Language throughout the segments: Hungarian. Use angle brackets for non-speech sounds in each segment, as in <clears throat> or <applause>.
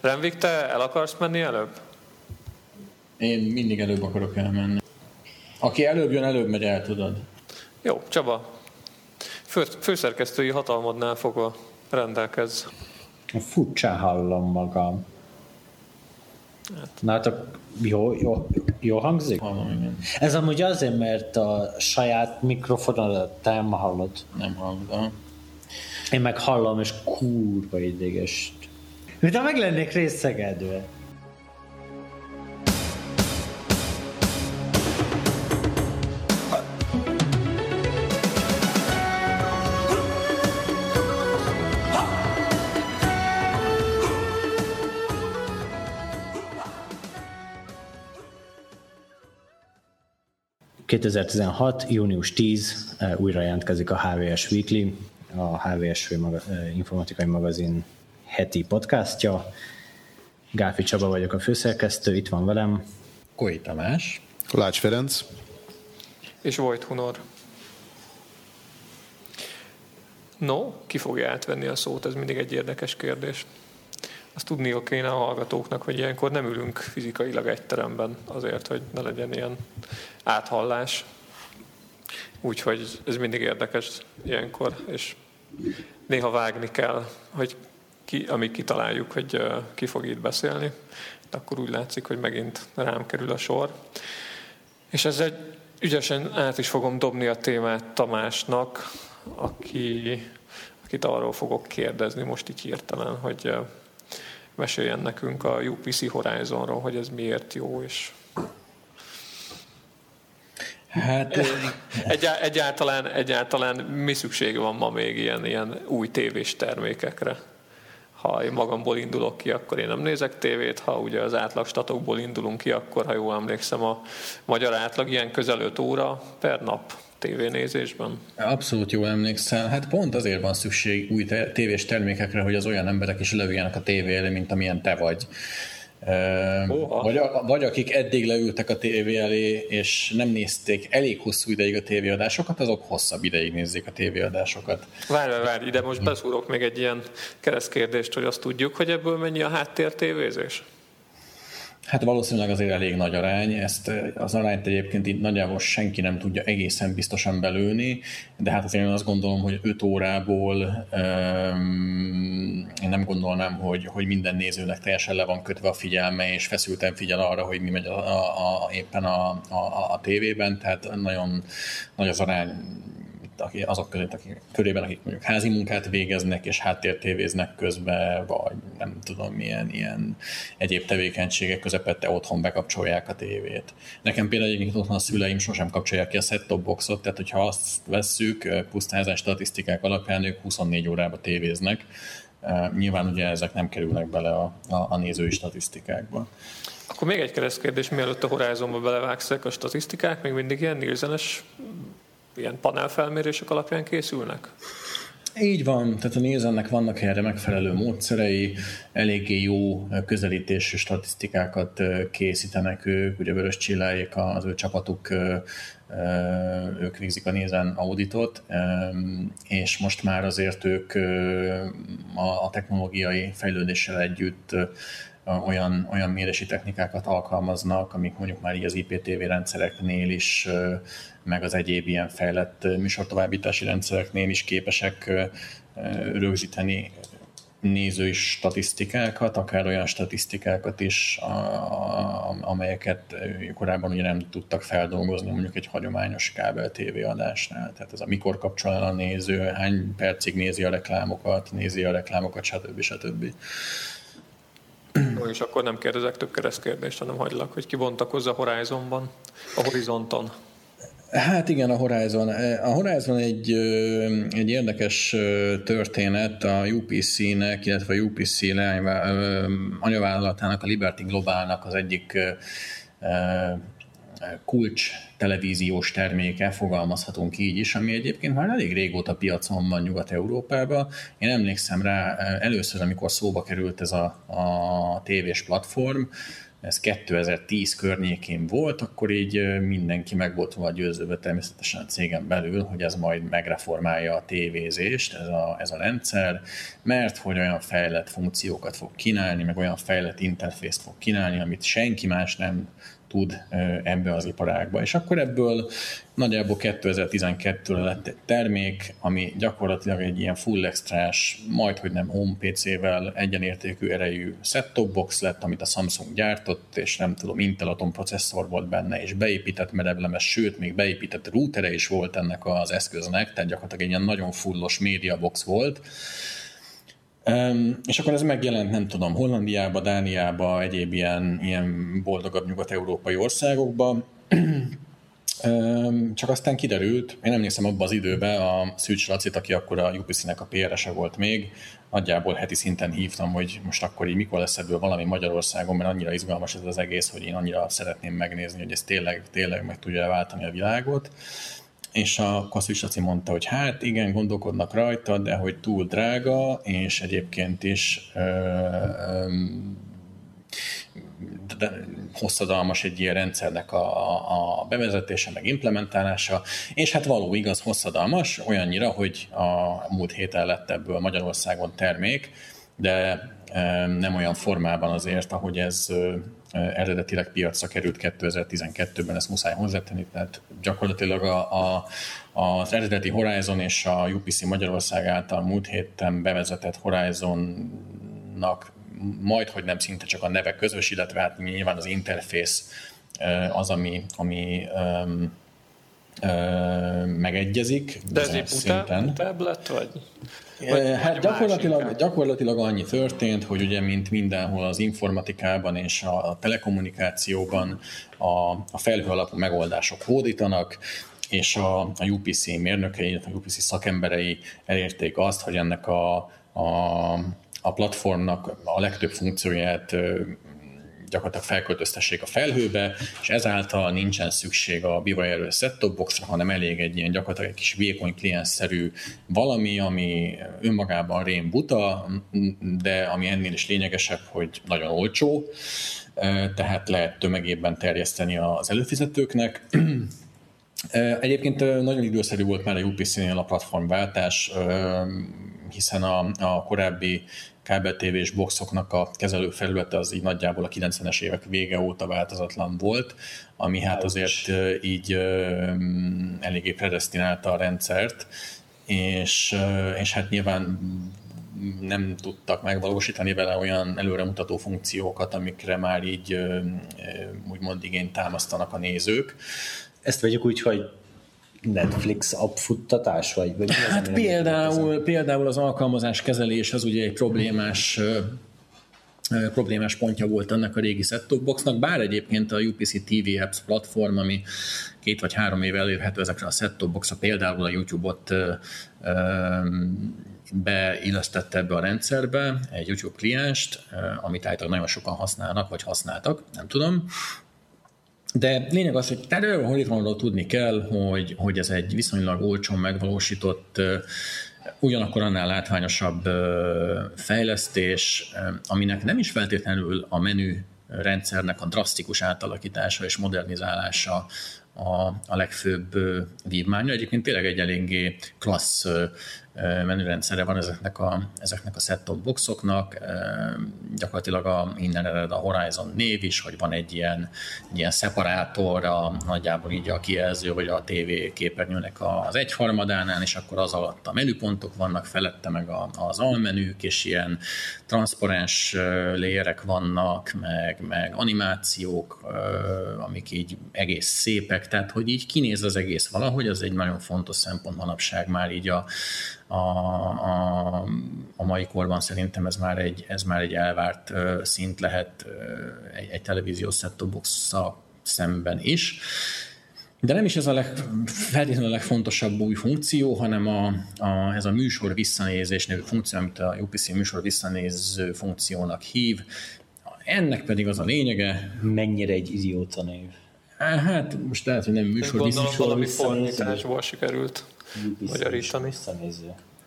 Renvik, te el akarsz menni előbb? Én mindig előbb akarok elmenni. Aki előbb jön, előbb megy el, tudod. Jó, Csaba. Fő, főszerkesztői hatalmadnál fogva rendelkezz. Furcsán hallom magam. Hát. Na hát jó, jó, jó hangzik? Hallom, igen. Ez amúgy azért, mert a saját mikrofonodat te nem hallod. Nem hallod. Én meg hallom, és kurva ideges. Mint meg lennék részegedve. 2016. június 10 eh, újra jelentkezik a HVS Weekly, a HVS eh, informatikai magazin heti podcastja. Gáfi Csaba vagyok a főszerkesztő, itt van velem. Koi Tamás. Kolács Ferenc. És Vojt Hunor. No, ki fogja átvenni a szót? Ez mindig egy érdekes kérdés azt tudniuk kéne a hallgatóknak, hogy ilyenkor nem ülünk fizikailag egy teremben azért, hogy ne legyen ilyen áthallás. Úgyhogy ez mindig érdekes ilyenkor, és néha vágni kell, hogy ki, amíg kitaláljuk, hogy ki fog itt beszélni, akkor úgy látszik, hogy megint rám kerül a sor. És ez egy ügyesen át is fogom dobni a témát Tamásnak, aki, akit arról fogok kérdezni most így hirtelen, hogy meséljen nekünk a UPC Horizonról, hogy ez miért jó, és Hát, <laughs> Egyá, egyáltalán, egyáltalán mi szükség van ma még ilyen, ilyen új tévés termékekre? Ha én magamból indulok ki, akkor én nem nézek tévét, ha ugye az átlag statokból indulunk ki, akkor ha jól emlékszem, a magyar átlag ilyen közel 5 óra per nap tévénézésben? Abszolút jól emlékszel. Hát pont azért van szükség új tévés termékekre, hogy az olyan emberek is leüljenek a tévé elé, mint amilyen te vagy. Vagy, vagy akik eddig leültek a tévé elé, és nem nézték elég hosszú ideig a tévéadásokat, azok hosszabb ideig nézzék a tévéadásokat. Várj, várj, ide most beszúrok még egy ilyen keresztkérdést, hogy azt tudjuk, hogy ebből mennyi a háttér tévézés? Hát valószínűleg azért elég nagy arány, ezt az arányt egyébként így nagyjából senki nem tudja egészen biztosan belőni, de hát azért én azt gondolom, hogy 5 órából um, én nem gondolnám, hogy, hogy minden nézőnek teljesen le van kötve a figyelme, és feszülten figyel arra, hogy mi megy a, a, a, éppen a, a, a tévében, tehát nagyon nagy az arány aki, azok között, akik, körében, akik mondjuk házi munkát végeznek, és háttértévéznek közben, vagy nem tudom, milyen ilyen egyéb tevékenységek közepette otthon bekapcsolják a tévét. Nekem például egyébként otthon a szüleim sosem kapcsolják ki a set-top boxot, tehát hogyha azt vesszük, pusztázás statisztikák alapján ők 24 órába tévéznek, Nyilván ugye ezek nem kerülnek bele a, a, a nézői statisztikákba. Akkor még egy keresztkérdés, mielőtt a Horizonba belevágszak a statisztikák, még mindig ilyen Nielsenes ilyen panelfelmérések alapján készülnek? Így van, tehát a nézennek vannak erre megfelelő módszerei, eléggé jó közelítésű statisztikákat készítenek ők, ugye Vörös Csilláék, az ő csapatuk, ők végzik a nézen auditot, és most már azért ők a technológiai fejlődéssel együtt olyan, olyan mérési technikákat alkalmaznak, amik mondjuk már így az IPTV rendszereknél is, meg az egyéb ilyen fejlett műsortovábbítási rendszereknél is képesek rögzíteni nézői statisztikákat, akár olyan statisztikákat is, amelyeket korábban ugye nem tudtak feldolgozni mondjuk egy hagyományos kábel TV adásnál. Tehát ez a mikor kapcsol el a néző, hány percig nézi a reklámokat, nézi a reklámokat, stb. stb. Jó, és akkor nem kérdezek több keresztkérdést, hanem hagylak, hogy kibontakozza a Horizonban, a horizonton. Hát igen, a Horizon. A Horizon egy, egy érdekes történet a UPC-nek, illetve a UPC anyavállalatának, a Liberty Globalnak az egyik kulcs televíziós terméke, fogalmazhatunk így is, ami egyébként már elég régóta piacon van Nyugat-Európában. Én emlékszem rá először, amikor szóba került ez a, a tévés platform, ez 2010 környékén volt, akkor így mindenki meg volt volna győzőbe természetesen a cégen belül, hogy ez majd megreformálja a tévézést, ez a, ez a rendszer, mert hogy olyan fejlett funkciókat fog kínálni, meg olyan fejlett interfészt fog kínálni, amit senki más nem tud ebbe az iparágba. És akkor ebből nagyjából 2012-re lett egy termék, ami gyakorlatilag egy ilyen full extrás, majd hogy nem home PC-vel egyenértékű erejű set-top box lett, amit a Samsung gyártott, és nem tudom, Intel Atom processzor volt benne, és beépített merevlemes, sőt, még beépített routere is volt ennek az eszköznek, tehát gyakorlatilag egy ilyen nagyon fullos média box volt, És akkor ez megjelent, nem tudom, Hollandiába, Dániába, egyéb ilyen, ilyen boldogabb nyugat-európai országokba. <clears throat> um, csak aztán kiderült, én emlékszem abban az időben a Szűcs Lacit, aki akkor a UPC-nek a PRS-e volt még, nagyjából heti szinten hívtam, hogy most akkor így mikor lesz ebből valami Magyarországon, mert annyira izgalmas ez az egész, hogy én annyira szeretném megnézni, hogy ez tényleg, tényleg meg tudja váltani a világot és a Kasszus Laci mondta, hogy hát igen, gondolkodnak rajta, de hogy túl drága, és egyébként is ö, ö, hosszadalmas egy ilyen rendszernek a, a bevezetése, meg implementálása, és hát való igaz hosszadalmas, olyannyira, hogy a múlt héten lett ebből Magyarországon termék, de nem olyan formában azért, ahogy ez eredetileg piacra került 2012-ben, ezt muszáj hozzátenni, tehát gyakorlatilag a, a, az eredeti Horizon és a UPC Magyarország által múlt héten bevezetett Horizonnak majd, hogy nem szinte csak a neve közös, illetve hát nyilván az interfész az, ami, ami um, megegyezik. De ez egy butább lett, vagy? Vagy, hát gyakorlatilag, gyakorlatilag annyi történt, hogy ugye mint mindenhol az informatikában és a telekommunikációban a, a felhő alapú megoldások hódítanak, és a, a UPC mérnökei, a UPC szakemberei elérték azt, hogy ennek a, a, a platformnak a legtöbb funkcióját gyakorlatilag felköltöztessék a felhőbe, és ezáltal nincsen szükség a BYR set-top boxra, hanem elég egy ilyen gyakorlatilag egy kis vékony kliensszerű valami, ami önmagában rém buta, de ami ennél is lényegesebb, hogy nagyon olcsó, tehát lehet tömegében terjeszteni az előfizetőknek. Egyébként nagyon időszerű volt már a UPC-nél a platformváltás, hiszen a, a korábbi kábeltévés boxoknak a kezelő felülete az így nagyjából a 90-es évek vége óta változatlan volt, ami hát azért így eléggé predestinálta a rendszert, és, és hát nyilván nem tudtak megvalósítani vele olyan előremutató funkciókat, amikre már így úgymond igényt támasztanak a nézők. Ezt vegyük úgy, hogy Netflix appfuttatás, vagy, vagy az, Hát például, például az alkalmazás kezelés az ugye egy problémás problémás pontja volt ennek a régi set boxnak, bár egyébként a UPC TV Apps platform, ami két vagy három éve elérhető ezekre a set boxra, például a YouTube-ot beillesztette ebbe a rendszerbe egy YouTube klienst, amit általában nagyon sokan használnak, vagy használtak, nem tudom, de lényeg az, hogy erről Horizonról tudni kell, hogy, hogy ez egy viszonylag olcsón megvalósított, ugyanakkor annál látványosabb fejlesztés, aminek nem is feltétlenül a menü rendszernek a drasztikus átalakítása és modernizálása a, a legfőbb vívmánya. Egyébként tényleg egy eléggé klassz menürendszere van ezeknek a, ezeknek a set-top boxoknak. Gyakorlatilag a, innen ered a Horizon név is, hogy van egy ilyen, ilyen szeparátor, a, nagyjából így a kijelző vagy a TV képernyőnek az egyharmadánál, és akkor az alatt a menüpontok vannak, felette meg a, az almenük, és ilyen transzparens lérek vannak, meg, meg animációk, amik így egész szépek, tehát hogy így kinéz az egész valahogy, az egy nagyon fontos szempont manapság már így a, a, a, a mai korban szerintem ez már egy, ez már egy elvárt szint lehet egy, egy televíziós set szemben is. De nem is ez a leg, feltétlenül a legfontosabb új funkció, hanem a, a, ez a műsor visszanézés nevű funkció, amit a UPC műsor visszanéző funkciónak hív. Ennek pedig az a lényege... Mennyire egy idióta név? Hát most lehet, hogy nem műsor. Gondolom valami fordításból sikerült magyarítani.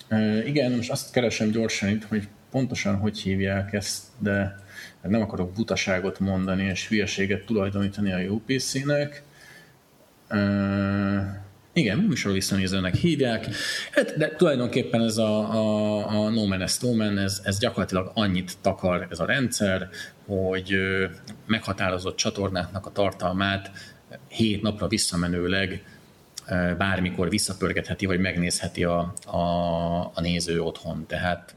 Uh, igen, most azt keresem gyorsan itt, hogy pontosan hogy hívják ezt, de nem akarok butaságot mondani és hülyeséget tulajdonítani a UPC-nek. Uh, igen, műsor visszanézőnek hívják. Hát, de tulajdonképpen ez a, a, a No Man No Man, ez, ez gyakorlatilag annyit takar ez a rendszer, hogy meghatározott csatornáknak a tartalmát hét napra visszamenőleg bármikor visszapörgetheti, vagy megnézheti a, a, a néző otthon. Tehát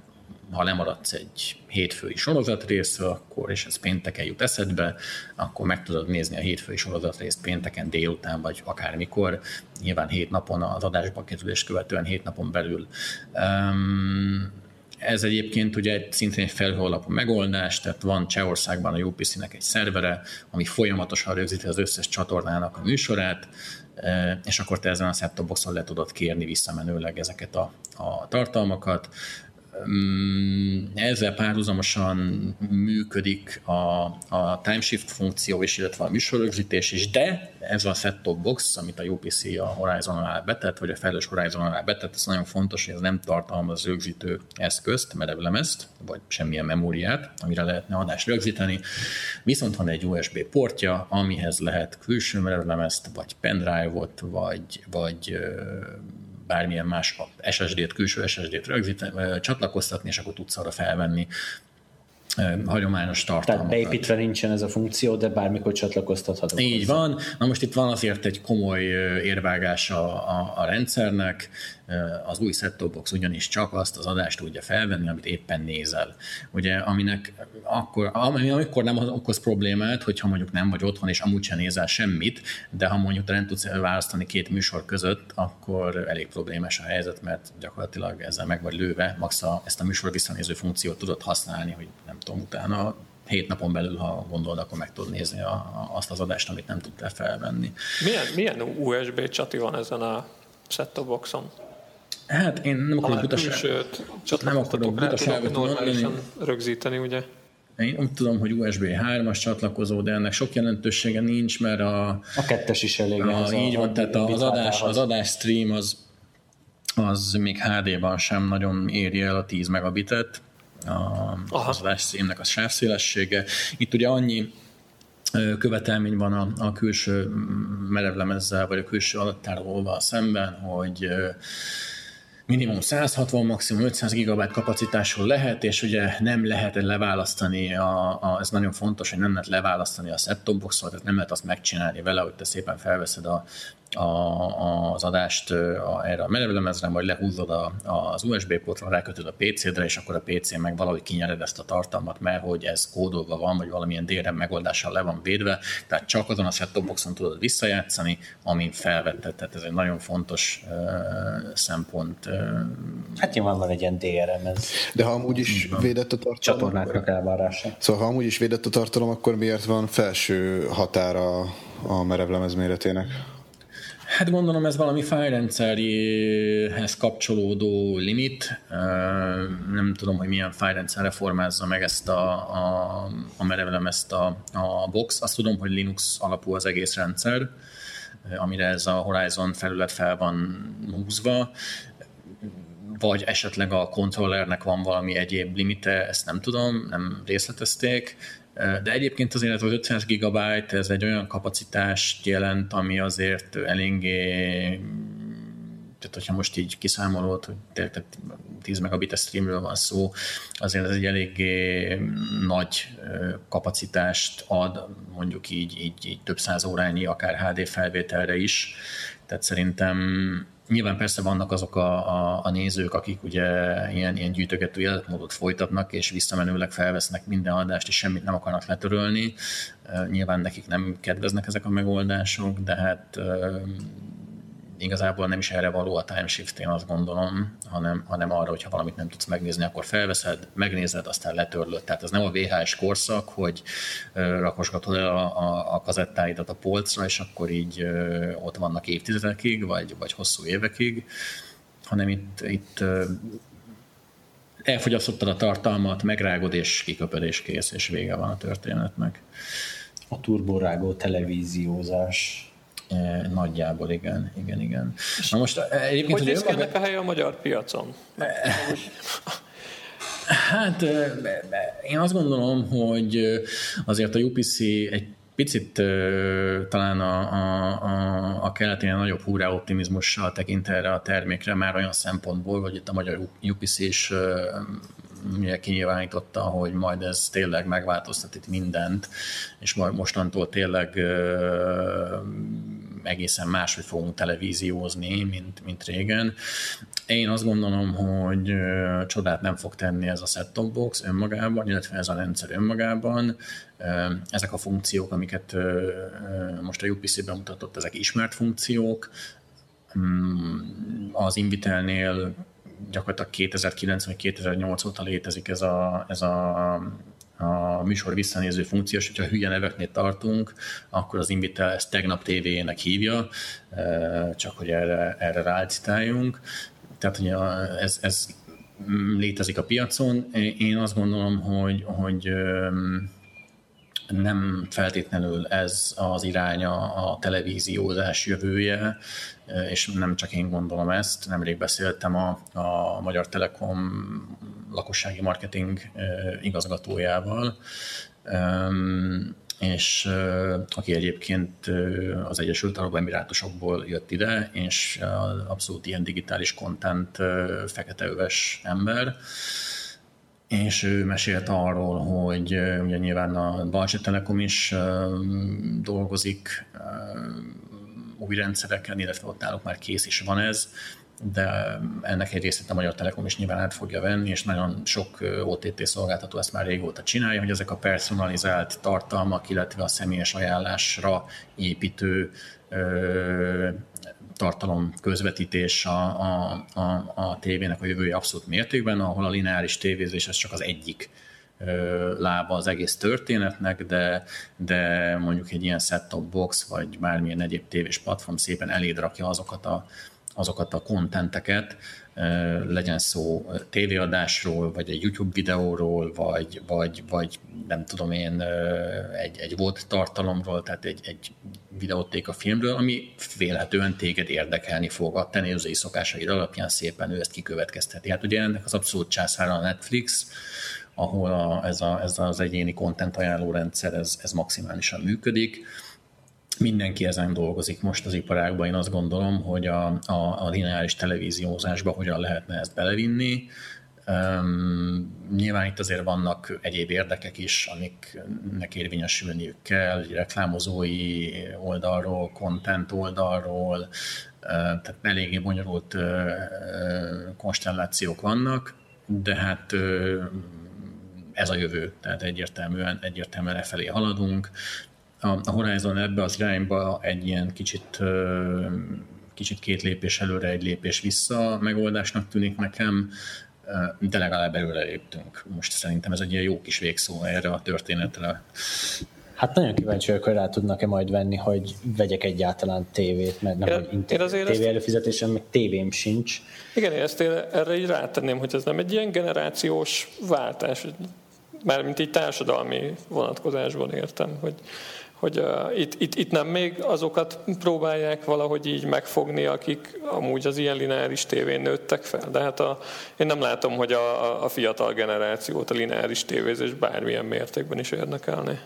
ha lemaradsz egy hétfői sorozatrészről, akkor, és ez pénteken jut eszedbe, akkor meg tudod nézni a hétfői sorozatrészt pénteken délután, vagy akármikor, nyilván hét napon az adásba kerülés követően hét napon belül. Um, ez egyébként ugye szintén egy felhőalapú megoldás, tehát van Csehországban a UPC-nek egy szervere, ami folyamatosan rögzíti az összes csatornának a műsorát, és akkor te ezen a set boxon le tudod kérni visszamenőleg ezeket a, a tartalmakat. Mm, ezzel párhuzamosan működik a, a timeshift funkció is, illetve a műsorrögzítés is, de ez a set-top box, amit a UPC a Horizon alá betett, vagy a fejlős Horizon alá betett, ez nagyon fontos, hogy ez nem tartalmaz rögzítő eszközt, merevlemezt, vagy semmilyen memóriát, amire lehetne adást rögzíteni. Viszont van egy USB portja, amihez lehet külső merevlemezt, vagy pendrive-ot, vagy, vagy bármilyen más SSD-t, külső SSD-t csatlakoztatni, és akkor tudsz arra felvenni hagyományos tartalmakat. Tehát beépítve nincsen ez a funkció, de bármikor csatlakoztatható. Így hozzá. van. Na most itt van azért egy komoly érvágás a, a, a rendszernek, az új set box ugyanis csak azt az adást tudja felvenni, amit éppen nézel. Ugye, aminek akkor, amikor nem okoz problémát, hogyha mondjuk nem vagy otthon, és amúgy sem nézel semmit, de ha mondjuk nem tudsz választani két műsor között, akkor elég problémás a helyzet, mert gyakorlatilag ezzel meg vagy lőve, max a, ezt a műsor visszanéző funkciót tudod használni, hogy nem tudom, utána hét napon belül, ha gondolod, akkor meg tudod nézni a, a, azt az adást, amit nem tudtál felvenni. Milyen, milyen USB csati van ezen a set boxon? Hát én nem akarok butaságot, nem akarok butaságot mondani. rögzíteni, ugye? Én úgy tudom, hogy USB 3-as csatlakozó, de ennek sok jelentősége nincs, mert a... A kettes is elég. A, így a, van, tehát az adás, az adás stream az, az még HD-ban sem nagyon éri el a 10 megabitet, a, az adás streamnek a sávszélessége. Itt ugye annyi követelmény van a, a külső merevlemezzel, vagy a külső adattárolóval szemben, hogy minimum 160, maximum 500 GB kapacitású lehet, és ugye nem lehet leválasztani, a, a, ez nagyon fontos, hogy nem lehet leválasztani a set-top boxot, tehát nem lehet azt megcsinálni vele, hogy te szépen felveszed a, a, az adást a, erre a merevlemezre, majd lehúzod a, az USB portra, rákötöd a PC-dre, és akkor a PC meg valahogy kinyered ezt a tartalmat, mert hogy ez kódolva van, vagy valamilyen DRM megoldással le van védve, tehát csak azon a set boxon tudod visszajátszani, amin felvetted. Tehát ez egy nagyon fontos uh, szempont. Uh, hát nyilván van egy ilyen DRM ez. De ha amúgy is védett a tartalom... Csatornáknak elvárása. Szóval ha amúgy is védett a tartalom, akkor miért van felső határa a merevlemez méretének? Hát gondolom ez valami fájrendszerhez kapcsolódó limit. Nem tudom, hogy milyen fájrendszer reformázza meg ezt a, a, a merevlem, ezt a, a box. Azt tudom, hogy Linux alapú az egész rendszer, amire ez a Horizon felület fel van húzva vagy esetleg a kontrollernek van valami egyéb limite, ezt nem tudom, nem részletezték, de egyébként azért az 500 GB ez egy olyan kapacitást jelent, ami azért eléggé tehát hogyha most így kiszámolod, hogy tehát 10 megabit streamről van szó, azért ez egy eléggé nagy kapacitást ad, mondjuk így, így, így több száz órányi, akár HD felvételre is. Tehát szerintem Nyilván persze vannak azok a, a, a nézők, akik ugye ilyen, ilyen gyűjtögető életmódot folytatnak, és visszamenőleg felvesznek minden adást, és semmit nem akarnak letörölni. Nyilván nekik nem kedveznek ezek a megoldások, de hát igazából nem is erre való a timeshift, én azt gondolom, hanem, hanem arra, hogyha valamit nem tudsz megnézni, akkor felveszed, megnézed, aztán letörlöd. Tehát ez nem a VHS korszak, hogy rakosgatod el a, a, a kazettáidat a polcra, és akkor így ott vannak évtizedekig, vagy, vagy hosszú évekig, hanem itt, itt elfogyasztottad a tartalmat, megrágod, és kiköpöd, és kész, és vége van a történetnek. A turborágó televíziózás Nagyjából igen, igen, igen. Na most egyébként, hogy néz ki ennek a helye a magyar piacon? Hát én azt gondolom, hogy azért a UPC egy picit talán a, a, a, a keleténél nagyobb húrá optimizmussal tekint erre a termékre már olyan szempontból, hogy itt a magyar UPC is ugye kinyilvánította, hogy majd ez tényleg megváltoztat itt mindent, és majd mostantól tényleg egészen máshogy fogunk televíziózni, mint, mint régen. Én azt gondolom, hogy csodát nem fog tenni ez a set-top box önmagában, illetve ez a rendszer önmagában. Ezek a funkciók, amiket most a UPC bemutatott, ezek ismert funkciók. Mm, az Invitelnél gyakorlatilag 2009 vagy 2008 óta létezik ez a, ez a a műsor visszanéző funkció, és hogyha hülye neveknél tartunk, akkor az Invitel ezt tegnap tévéjének hívja, csak hogy erre, erre rácitáljunk. Tehát ugye ez, ez létezik a piacon. Én azt gondolom, hogy, hogy nem feltétlenül ez az iránya a televíziózás jövője, és nem csak én gondolom ezt. Nemrég beszéltem a, a Magyar Telekom lakossági marketing igazgatójával, és aki egyébként az Egyesült Arab Emirátusokból jött ide, és abszolút ilyen digitális content feketeöves ember, és ő mesélt arról, hogy ugye nyilván a Balcsi Telekom is dolgozik új rendszereken, illetve ott náluk már kész is van ez, de ennek egy részét a Magyar Telekom is nyilván át fogja venni, és nagyon sok OTT szolgáltató ezt már régóta csinálja, hogy ezek a personalizált tartalmak, illetve a személyes ajánlásra építő tartalom közvetítés a, a, a, a tévének a jövője abszolút mértékben, ahol a lineáris tévézés ez csak az egyik lába az egész történetnek, de, de mondjuk egy ilyen set-top box, vagy bármilyen egyéb tévés platform szépen eléd rakja azokat a, azokat a kontenteket, legyen szó tévéadásról, vagy egy YouTube videóról, vagy, vagy, vagy nem tudom én, egy, egy volt tartalomról, tehát egy, egy videóték a filmről, ami vélhetően téged érdekelni fog a te nézői szokásaid alapján szépen ő ezt kikövetkezteti. Hát ugye ennek az abszolút császára a Netflix, ahol a, ez, a, ez az egyéni content ajánló rendszer, ez, ez maximálisan működik mindenki ezen dolgozik most az iparágban. Én azt gondolom, hogy a, a, a lineáris televíziózásba hogyan lehetne ezt belevinni. Um, nyilván itt azért vannak egyéb érdekek is, amiknek érvényesülniük kell, reklámozói oldalról, content oldalról, tehát eléggé bonyolult konstellációk vannak, de hát ez a jövő, tehát egyértelműen, egyértelműen lefelé haladunk a Horizon ebbe az irányba egy ilyen kicsit kicsit két lépés előre, egy lépés vissza megoldásnak tűnik nekem, de legalább előre léptünk. Most szerintem ez egy ilyen jó kis végszó erre a történetre. Hát nagyon kíváncsi vagyok, hogy rá tudnak-e majd venni, hogy vegyek egyáltalán tévét, mert nem, hogy inter- tévé ezt... előfizetésem, meg tévém sincs. Igen, én ezt én erre így rátenném, hogy ez nem egy ilyen generációs váltás, mármint így társadalmi vonatkozásban értem, hogy hogy uh, itt, itt, itt nem még azokat próbálják valahogy így megfogni, akik amúgy az ilyen lineáris tévén nőttek fel. De hát a, én nem látom, hogy a, a fiatal generációt a lineáris tévézés bármilyen mértékben is érdekelné.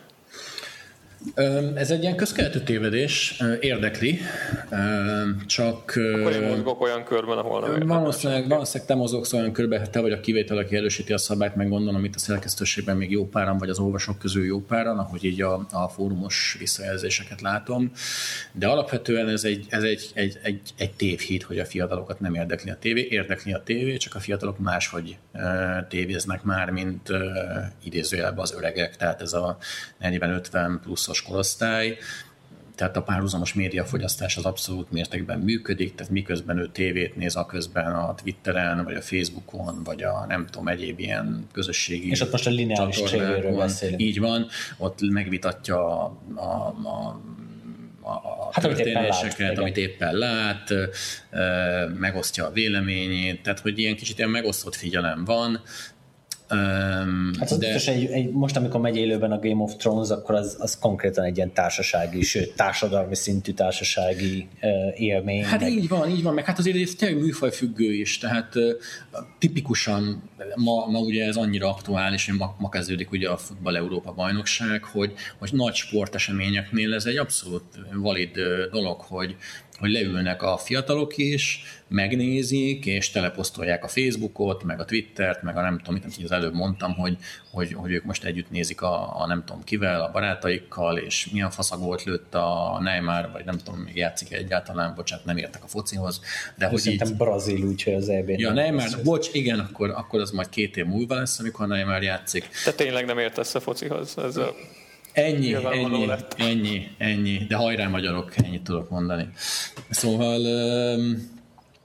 Ez egy ilyen közkeletű tévedés, érdekli, csak... Akkor én mozgok olyan körben, ahol nem Valószínűleg, valószínűleg te mozogsz olyan körben, te vagy a kivétel, aki erősíti a szabályt, meg gondolom itt a szerkesztőségben még jó páran, vagy az olvasók közül jó páran, ahogy így a, a fórumos visszajelzéseket látom. De alapvetően ez egy, ez egy, egy, egy, egy tévhit, hogy a fiatalokat nem érdekli a tévé. Érdekli a tévé, csak a fiatalok máshogy tévéznek már, mint idézőjelben az öregek. Tehát ez a 40-50 plusz 20 korosztály, tehát a párhuzamos médiafogyasztás az abszolút mértékben működik, tehát miközben ő tévét néz, a közben a Twitteren, vagy a Facebookon, vagy a nem tudom, egyéb ilyen közösségi És ott most a lineáris tévéről beszélünk. Így van, ott megvitatja a, a, a a hát, történéseket, amit, amit éppen lát, megosztja a véleményét, tehát hogy ilyen kicsit ilyen megosztott figyelem van, Um, hát az de... egy, egy, most, amikor megy élőben a Game of Thrones, akkor az, az konkrétan egy ilyen társasági, sőt, társadalmi szintű társasági uh, élmény. Hát meg... így van, így van, meg hát azért ez tényleg műfajfüggő is, tehát uh, tipikusan ma, ma ugye ez annyira aktuális, hogy ma, ma kezdődik ugye a Futball Európa bajnokság, hogy, hogy nagy sporteseményeknél ez egy abszolút valid dolog, hogy, hogy leülnek a fiatalok is, megnézik, és teleposztolják a Facebookot, meg a Twittert, meg a nem tudom, mit az előbb mondtam, hogy, hogy, hogy ők most együtt nézik a, a nem tudom kivel, a barátaikkal, és milyen faszagolt lőtt a Neymar, vagy nem tudom, még játszik egyáltalán, bocsánat, nem értek a focihoz. De hogy Szerintem így... brazil, úgyhogy az eb Ja, Neymar, bocs, igen, akkor, akkor az majd két év múlva lesz, amikor Neymar játszik. Te tényleg nem értesz a focihoz? Ez a Ennyi, ennyi, lett. ennyi, ennyi, de hajrá magyarok, ennyit tudok mondani. Szóval,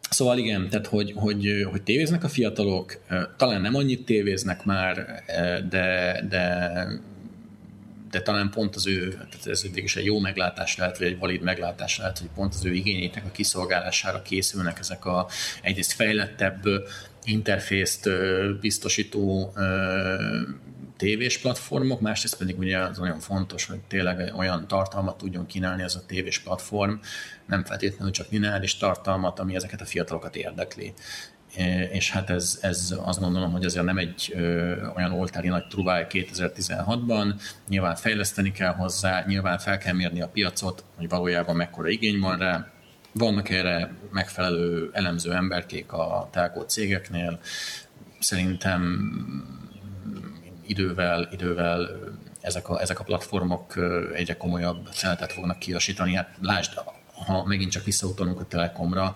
szóval igen, tehát hogy, hogy, hogy tévéznek a fiatalok, talán nem annyit tévéznek már, de, de, de talán pont az ő, tehát ez is egy jó meglátás lehet, vagy egy valid meglátás lehet, hogy pont az ő igényének a kiszolgálására készülnek ezek a egyrészt fejlettebb interfészt biztosító tévés platformok, másrészt pedig ugye az nagyon fontos, hogy tényleg olyan tartalmat tudjon kínálni ez a tévés platform, nem feltétlenül csak lineáris tartalmat, ami ezeket a fiatalokat érdekli. És hát ez, ez azt gondolom, hogy azért nem egy ö, olyan oltári nagy truváj 2016-ban, nyilván fejleszteni kell hozzá, nyilván fel kell mérni a piacot, hogy valójában mekkora igény van rá, vannak erre megfelelő elemző emberkék a telkó cégeknél, szerintem idővel, idővel ezek a, ezek a platformok egyre komolyabb szeletet fognak kiasítani. Hát lásd, ha megint csak visszautalunk a Telekomra,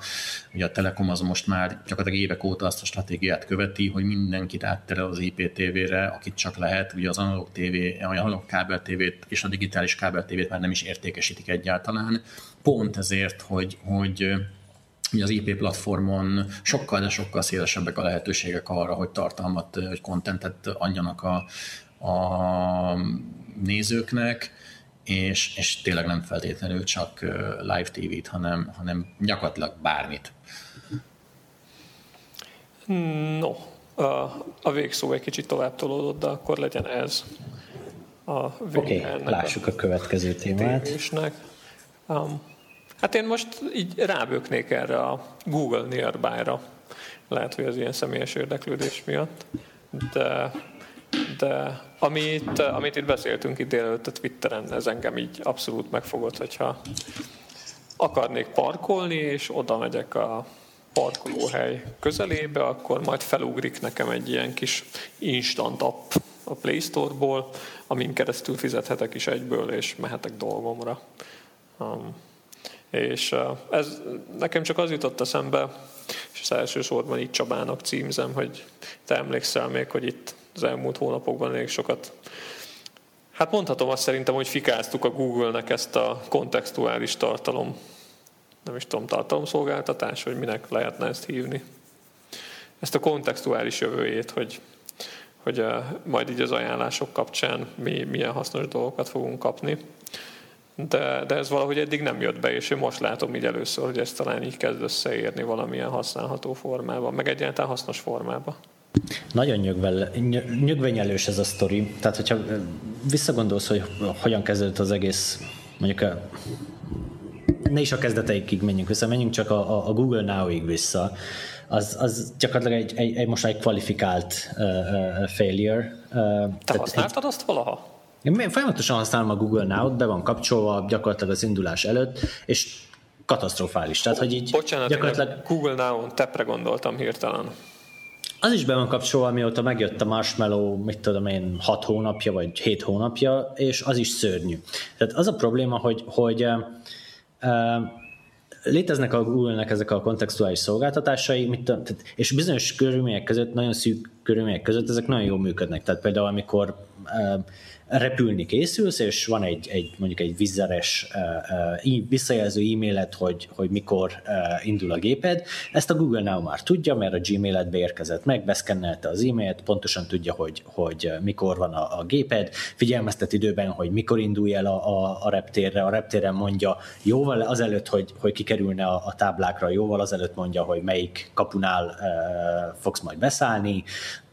ugye a Telekom az most már gyakorlatilag évek óta azt a stratégiát követi, hogy mindenkit átterel az IPTV-re, akit csak lehet, ugye az analóg TV, a analóg kábel TV-t és a digitális kábel TV-t már nem is értékesítik egyáltalán. Pont ezért, hogy, hogy hogy az IP platformon sokkal, de sokkal szélesebbek a lehetőségek arra, hogy tartalmat, hogy kontentet adjanak a, a nézőknek, és, és tényleg nem feltétlenül csak live TV-t, hanem, hanem gyakorlatilag bármit. No, a végszó egy kicsit tovább tolódott, de akkor legyen ez a Oké, okay, lássuk a, a következő témát. Um, Hát én most így ráböknék erre a Google Nearby-ra. Lehet, hogy az ilyen személyes érdeklődés miatt. De, de amit, amit itt beszéltünk itt délelőtt a Twitteren, ez engem így abszolút megfogott, hogyha akarnék parkolni, és oda megyek a parkolóhely közelébe, akkor majd felugrik nekem egy ilyen kis instant app a Play Store-ból, amin keresztül fizethetek is egyből, és mehetek dolgomra. Um, és ez nekem csak az jutott eszembe, és az elsősorban itt Csabának címzem, hogy te emlékszel még, hogy itt az elmúlt hónapokban elég sokat Hát mondhatom azt szerintem, hogy fikáztuk a Google-nek ezt a kontextuális tartalom, nem is tudom, tartalomszolgáltatás, hogy minek lehetne ezt hívni. Ezt a kontextuális jövőjét, hogy, hogy majd így az ajánlások kapcsán mi milyen hasznos dolgokat fogunk kapni de, de ez valahogy eddig nem jött be, és én most látom így először, hogy ez talán így kezd összeérni valamilyen használható formában, meg egyáltalán hasznos formában. Nagyon nyögvel, nyögvenyelős ez a sztori. Tehát, hogyha visszagondolsz, hogy hogyan kezdődött az egész, mondjuk a, ne is a kezdeteikig menjünk vissza, menjünk csak a, a Google Now-ig vissza. Az, az gyakorlatilag egy, egy, egy most egy kvalifikált uh, uh, failure. Uh, Te használtad egy, azt valaha? Én folyamatosan használom a Google Now-t, be van kapcsolva gyakorlatilag az indulás előtt, és katasztrofális. Tehát, hogy így Bocsánat, gyakorlatilag... Google Now-on tepre gondoltam hirtelen. Az is be van kapcsolva, mióta megjött a Marshmallow, mit tudom én, 6 hónapja, vagy 7 hónapja, és az is szörnyű. Tehát az a probléma, hogy, hogy uh, léteznek a Google-nek ezek a kontextuális szolgáltatásai, mit tehát, és bizonyos körülmények között, nagyon szűk körülmények között ezek nagyon jól működnek. Tehát például, amikor uh, repülni készülsz, és van egy, egy mondjuk egy vizeres uh, visszajelző e-mailet, hogy, hogy mikor indul a géped. Ezt a Google Now már tudja, mert a Gmailetbe érkezett meg, beszkennelte az e-mailt, pontosan tudja, hogy, hogy mikor van a, a géped, figyelmeztet időben, hogy mikor indulj el a, a, a reptérre, a reptéren mondja jóval azelőtt, hogy, hogy kikerülne a, a táblákra, jóval azelőtt mondja, hogy melyik kapunál uh, fogsz majd beszállni,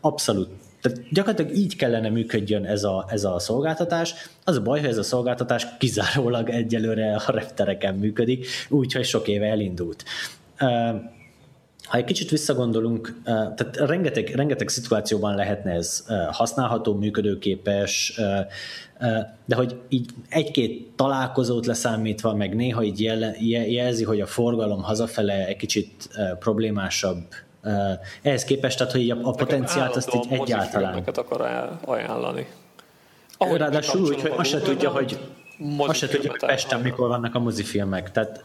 abszolút Tehát gyakorlatilag így kellene működjön ez a, ez a szolgáltatás. Az a baj, hogy ez a szolgáltatás kizárólag egyelőre a reptereken működik, úgyhogy sok éve elindult. Ha egy kicsit visszagondolunk, tehát rengeteg, rengeteg szituációban lehetne ez használható, működőképes, de hogy így egy-két találkozót leszámítva, meg néha így jelzi, hogy a forgalom hazafele egy kicsit problémásabb ehhez képest, tehát hogy a, a potenciált azt így egyáltalán. akar ajánlani. Ahogy Ráadásul úgy, hogy azt se tudja, hogy azt se tudja, hogy Pesten mikor vannak a mozifilmek. Tehát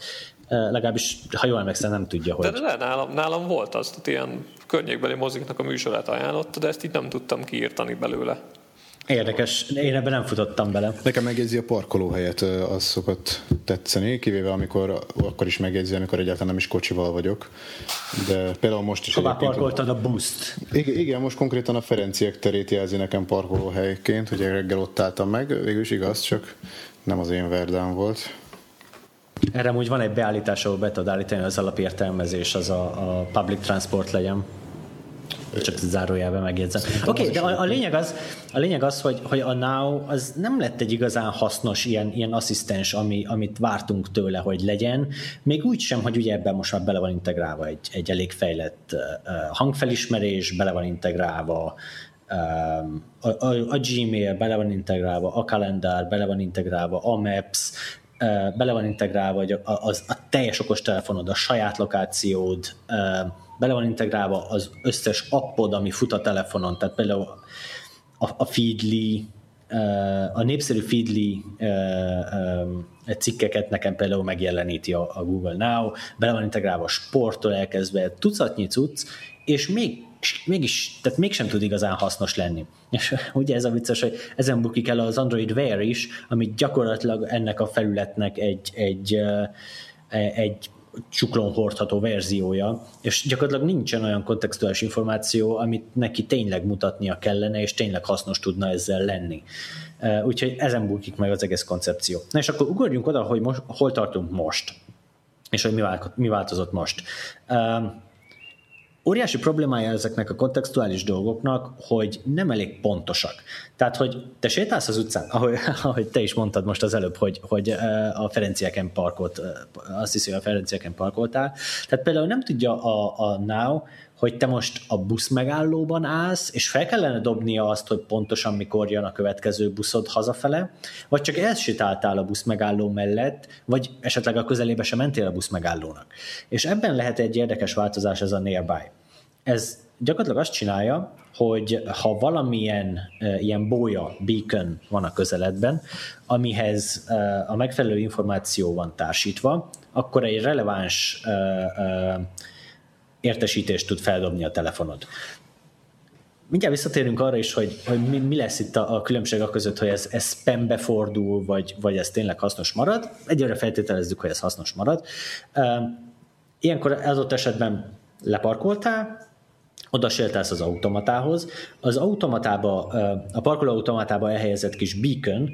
legalábbis, ha jól emlékszem, nem tudja, hogy... De, de nálam, nálam volt az, hogy ilyen környékbeli moziknak a műsorát ajánlotta, de ezt így nem tudtam kiírtani belőle. Érdekes, én ebben nem futottam bele. Nekem megjegyzi a parkolóhelyet, az szokott tetszeni, kivéve amikor, akkor is megjegyzi, amikor egyáltalán nem is kocsival vagyok. De például most is... Hová parkoltad a buszt? Igen, igen, most konkrétan a Ferenciek terét jelzi nekem parkolóhelyként, hogy reggel ott álltam meg, végül is igaz, csak nem az én verdám volt. Erre úgy van egy beállítás, ahol be tudod állítani, az alapértelmezés az a, a public transport legyen. Csak zárójelben megjegyzem. Oké, okay, de a, a, lényeg az, a lényeg az, hogy, hogy a Now az nem lett egy igazán hasznos ilyen, ilyen asszisztens, ami, amit vártunk tőle, hogy legyen. Még úgy sem, hogy ugye ebben most már bele van integrálva egy, egy elég fejlett uh, hangfelismerés, bele van integrálva a, a, a Gmail, bele van integrálva a kalendár, bele van integrálva a Maps, bele van integrálva hogy a, a, a teljes okostelefonod, a saját lokációd, bele van integrálva az összes appod, ami fut a telefonon, tehát például a, a Feedly, a népszerű Feedly cikkeket nekem például megjeleníti a, a Google Now, bele van integrálva a sporttól elkezdve tucatnyi cucc, és még mégis, tehát mégsem tud igazán hasznos lenni. És ugye ez a vicces, hogy ezen bukik el az Android Wear is, ami gyakorlatilag ennek a felületnek egy, egy, egy csuklón hordható verziója, és gyakorlatilag nincsen olyan kontextuális információ, amit neki tényleg mutatnia kellene, és tényleg hasznos tudna ezzel lenni. Úgyhogy ezen bukik meg az egész koncepció. Na és akkor ugorjunk oda, hogy most, hol tartunk most, és hogy mi változott most. Óriási problémája ezeknek a kontextuális dolgoknak, hogy nem elég pontosak. Tehát, hogy te sétálsz az utcán, ahogy, <laughs> ahogy te is mondtad most az előbb, hogy, hogy a Ferencieken parkolt, azt hiszi, hogy a Ferencieken parkoltál. Tehát például nem tudja a, a Now, hogy te most a busz megállóban állsz, és fel kellene dobnia azt, hogy pontosan mikor jön a következő buszod hazafele, vagy csak elsétáltál a busz megálló mellett, vagy esetleg a közelébe sem mentél a busz megállónak. És ebben lehet egy érdekes változás ez a nearby. Ez gyakorlatilag azt csinálja, hogy ha valamilyen uh, ilyen bója, beacon van a közeledben, amihez uh, a megfelelő információ van társítva, akkor egy releváns uh, uh, értesítést tud feldobni a telefonod. Mindjárt visszatérünk arra is, hogy, hogy mi, mi lesz itt a, a különbség a között, hogy ez, ez spambe fordul, vagy, vagy ez tényleg hasznos marad. Egyre feltételezzük, hogy ez hasznos marad. Ilyenkor az ott esetben leparkoltál, oda sétálsz az automatához. Az automatába, a parkoló automatába elhelyezett kis beacon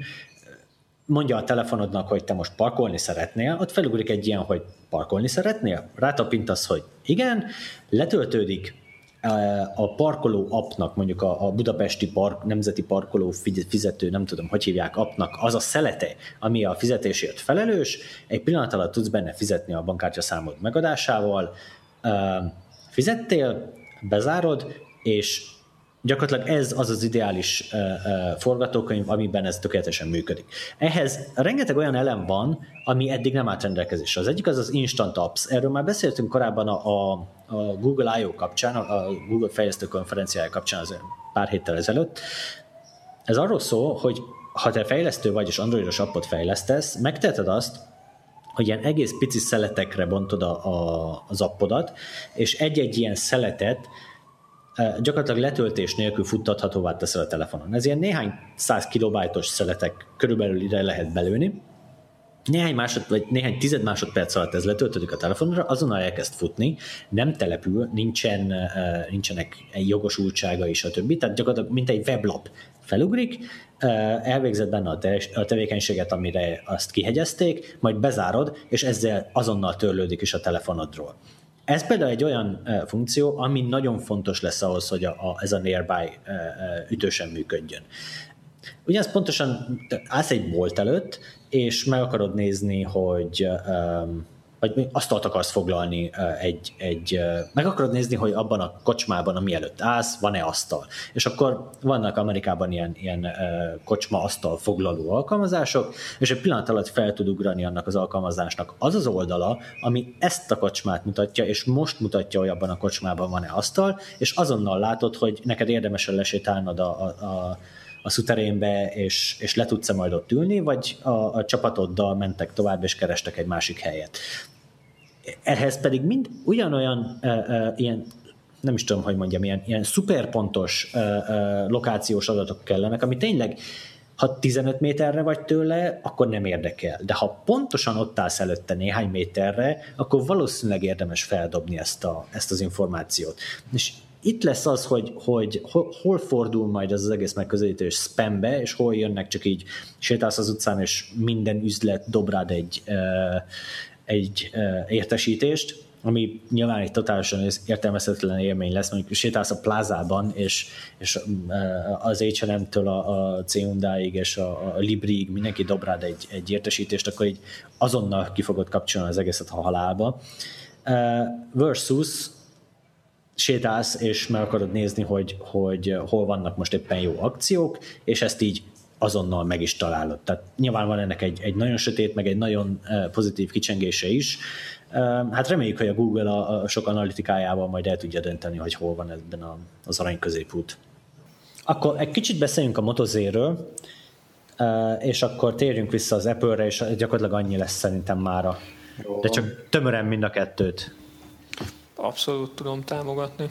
mondja a telefonodnak, hogy te most parkolni szeretnél, ott felugrik egy ilyen, hogy parkolni szeretnél, rátapintasz, hogy igen, letöltődik a parkoló appnak, mondjuk a, Budapesti Park, Nemzeti Parkoló fizető, nem tudom, hogy hívják appnak, az a szelete, ami a fizetésért felelős, egy pillanat alatt tudsz benne fizetni a bankkártya számod megadásával, fizettél, bezárod, és gyakorlatilag ez az az ideális uh, uh, forgatókönyv, amiben ez tökéletesen működik. Ehhez rengeteg olyan elem van, ami eddig nem állt rendelkezésre. Az egyik az az Instant Apps. Erről már beszéltünk korábban a, a, a Google I.O. kapcsán, a Google fejlesztő konferenciája kapcsán az pár héttel ezelőtt. Ez arról szól, hogy ha te fejlesztő vagy és androidos appot fejlesztesz, megteheted azt, hogy ilyen egész pici szeletekre bontod a, a, az appodat, és egy-egy ilyen szeletet gyakorlatilag letöltés nélkül futtathatóvá teszel a telefonon. Ez ilyen néhány száz kilobájtos szeletek körülbelül ide lehet belőni, néhány másod, vagy néhány tized másodperc alatt ez letöltődik a telefonra, azonnal elkezd futni, nem települ, nincsen, nincsenek jogosultsága és a többi, tehát gyakorlatilag mint egy weblap felugrik, elvégzed benne a tevékenységet, amire azt kihegyezték, majd bezárod, és ezzel azonnal törlődik is a telefonodról. Ez például egy olyan funkció, ami nagyon fontos lesz ahhoz, hogy a, a, ez a nearby ütősen működjön. Ugyanezt pontosan állsz egy bolt előtt, és meg akarod nézni, hogy um, vagy asztalt akarsz foglalni egy, egy, meg akarod nézni, hogy abban a kocsmában, ami előtt állsz, van-e asztal. És akkor vannak Amerikában ilyen, ilyen kocsma asztal foglaló alkalmazások, és egy pillanat alatt fel tud ugrani annak az alkalmazásnak az az oldala, ami ezt a kocsmát mutatja, és most mutatja, hogy abban a kocsmában van-e asztal, és azonnal látod, hogy neked érdemesen lesétálnod a, a, a a szuterénbe, és, és le tudsz-e majd ott ülni, vagy a, a csapatoddal mentek tovább, és kerestek egy másik helyet. Ehhez pedig mind ugyanolyan uh, uh, ilyen nem is tudom, hogy mondjam, ilyen, ilyen szuperpontos uh, uh, lokációs adatok kellenek, ami tényleg ha 15 méterre vagy tőle, akkor nem érdekel. De ha pontosan ott állsz előtte néhány méterre, akkor valószínűleg érdemes feldobni ezt, a, ezt az információt. És itt lesz az, hogy, hogy hol fordul majd az, az egész megközelítés spambe, és hol jönnek csak így sétálsz az utcán, és minden üzlet dob rád egy, egy értesítést, ami nyilván egy totálisan értelmezhetetlen élmény lesz, mondjuk sétálsz a plázában, és, és az H&M-től a, a Cundáig és a, a Libriig mindenki dob rád egy, egy értesítést, akkor így azonnal ki fogod kapcsolni az egészet a halálba. Versus sétálsz, és meg akarod nézni, hogy, hogy hol vannak most éppen jó akciók, és ezt így azonnal meg is találod. Tehát nyilván van ennek egy, egy nagyon sötét, meg egy nagyon eh, pozitív kicsengése is. Eh, hát reméljük, hogy a Google a, a sok analitikájával majd el tudja dönteni, hogy hol van ebben a, az arany középút. Akkor egy kicsit beszéljünk a motozéről, eh, és akkor térjünk vissza az Apple-re, és gyakorlatilag annyi lesz szerintem mára. De csak tömören mind a kettőt. Abszolút tudom támogatni.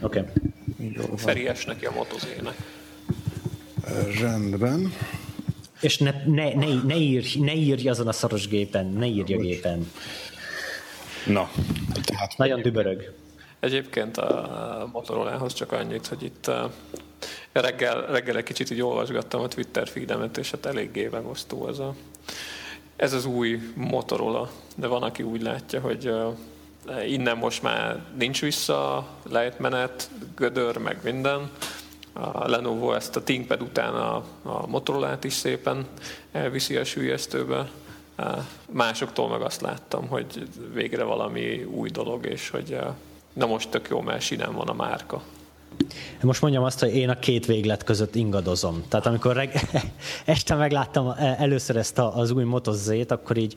Oké. Okay. Feries neki a motozének. Rendben. És ne, ne, ne, ne, írj, ne írj azon a szaros gépen, ne írj a gépen. Na, tehát... Nagyon dübörög. Egyébként a Motorolához csak annyit, hogy itt reggel, reggel egy kicsit így olvasgattam a Twitter feedemet, és hát eléggé megosztó ez, a, ez az új Motorola. De van, aki úgy látja, hogy innen most már nincs vissza lejtmenet, gödör, meg minden. A Lenovo ezt a ThinkPad után a, a motorola is szépen elviszi a sülyeztőbe. Másoktól meg azt láttam, hogy végre valami új dolog, és hogy na most tök jó, mert sinem van a márka. Most mondjam azt, hogy én a két véglet között ingadozom. Tehát amikor reg- <laughs> este megláttam először ezt az új Moto Z-t, akkor így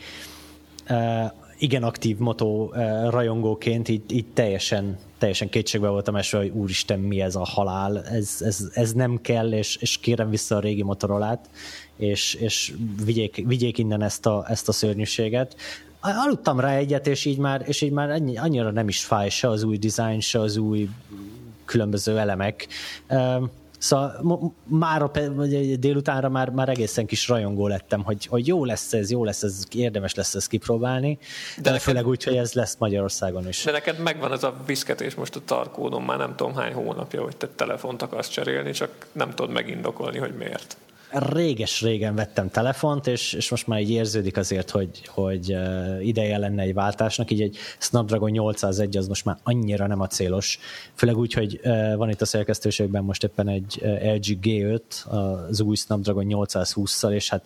igen aktív motó eh, rajongóként így, így teljesen, teljesen kétségbe voltam esve, hogy úristen, mi ez a halál, ez, ez, ez nem kell, és, és kérem vissza a régi motorolát, és, és vigyék, vigyék innen ezt a, ezt a szörnyűséget. Aludtam rá egyet, és így már, és így már annyi, annyira nem is fáj se az új design, se az új különböző elemek. Szóval már délutánra már, már egészen kis rajongó lettem, hogy, hogy jó lesz ez, jó lesz ez, érdemes lesz ezt kipróbálni, de, de neked, főleg úgy, hogy ez lesz Magyarországon is. De neked megvan ez a viszketés most a tarkódon, már nem tudom hány hónapja, hogy te telefont akarsz cserélni, csak nem tudod megindokolni, hogy miért réges-régen vettem telefont, és, és most már így érződik azért, hogy, hogy ideje lenne egy váltásnak, így egy Snapdragon 801 az most már annyira nem a célos, főleg úgy, hogy van itt a szerkesztőségben most éppen egy LG G5 az új Snapdragon 820-szal, és hát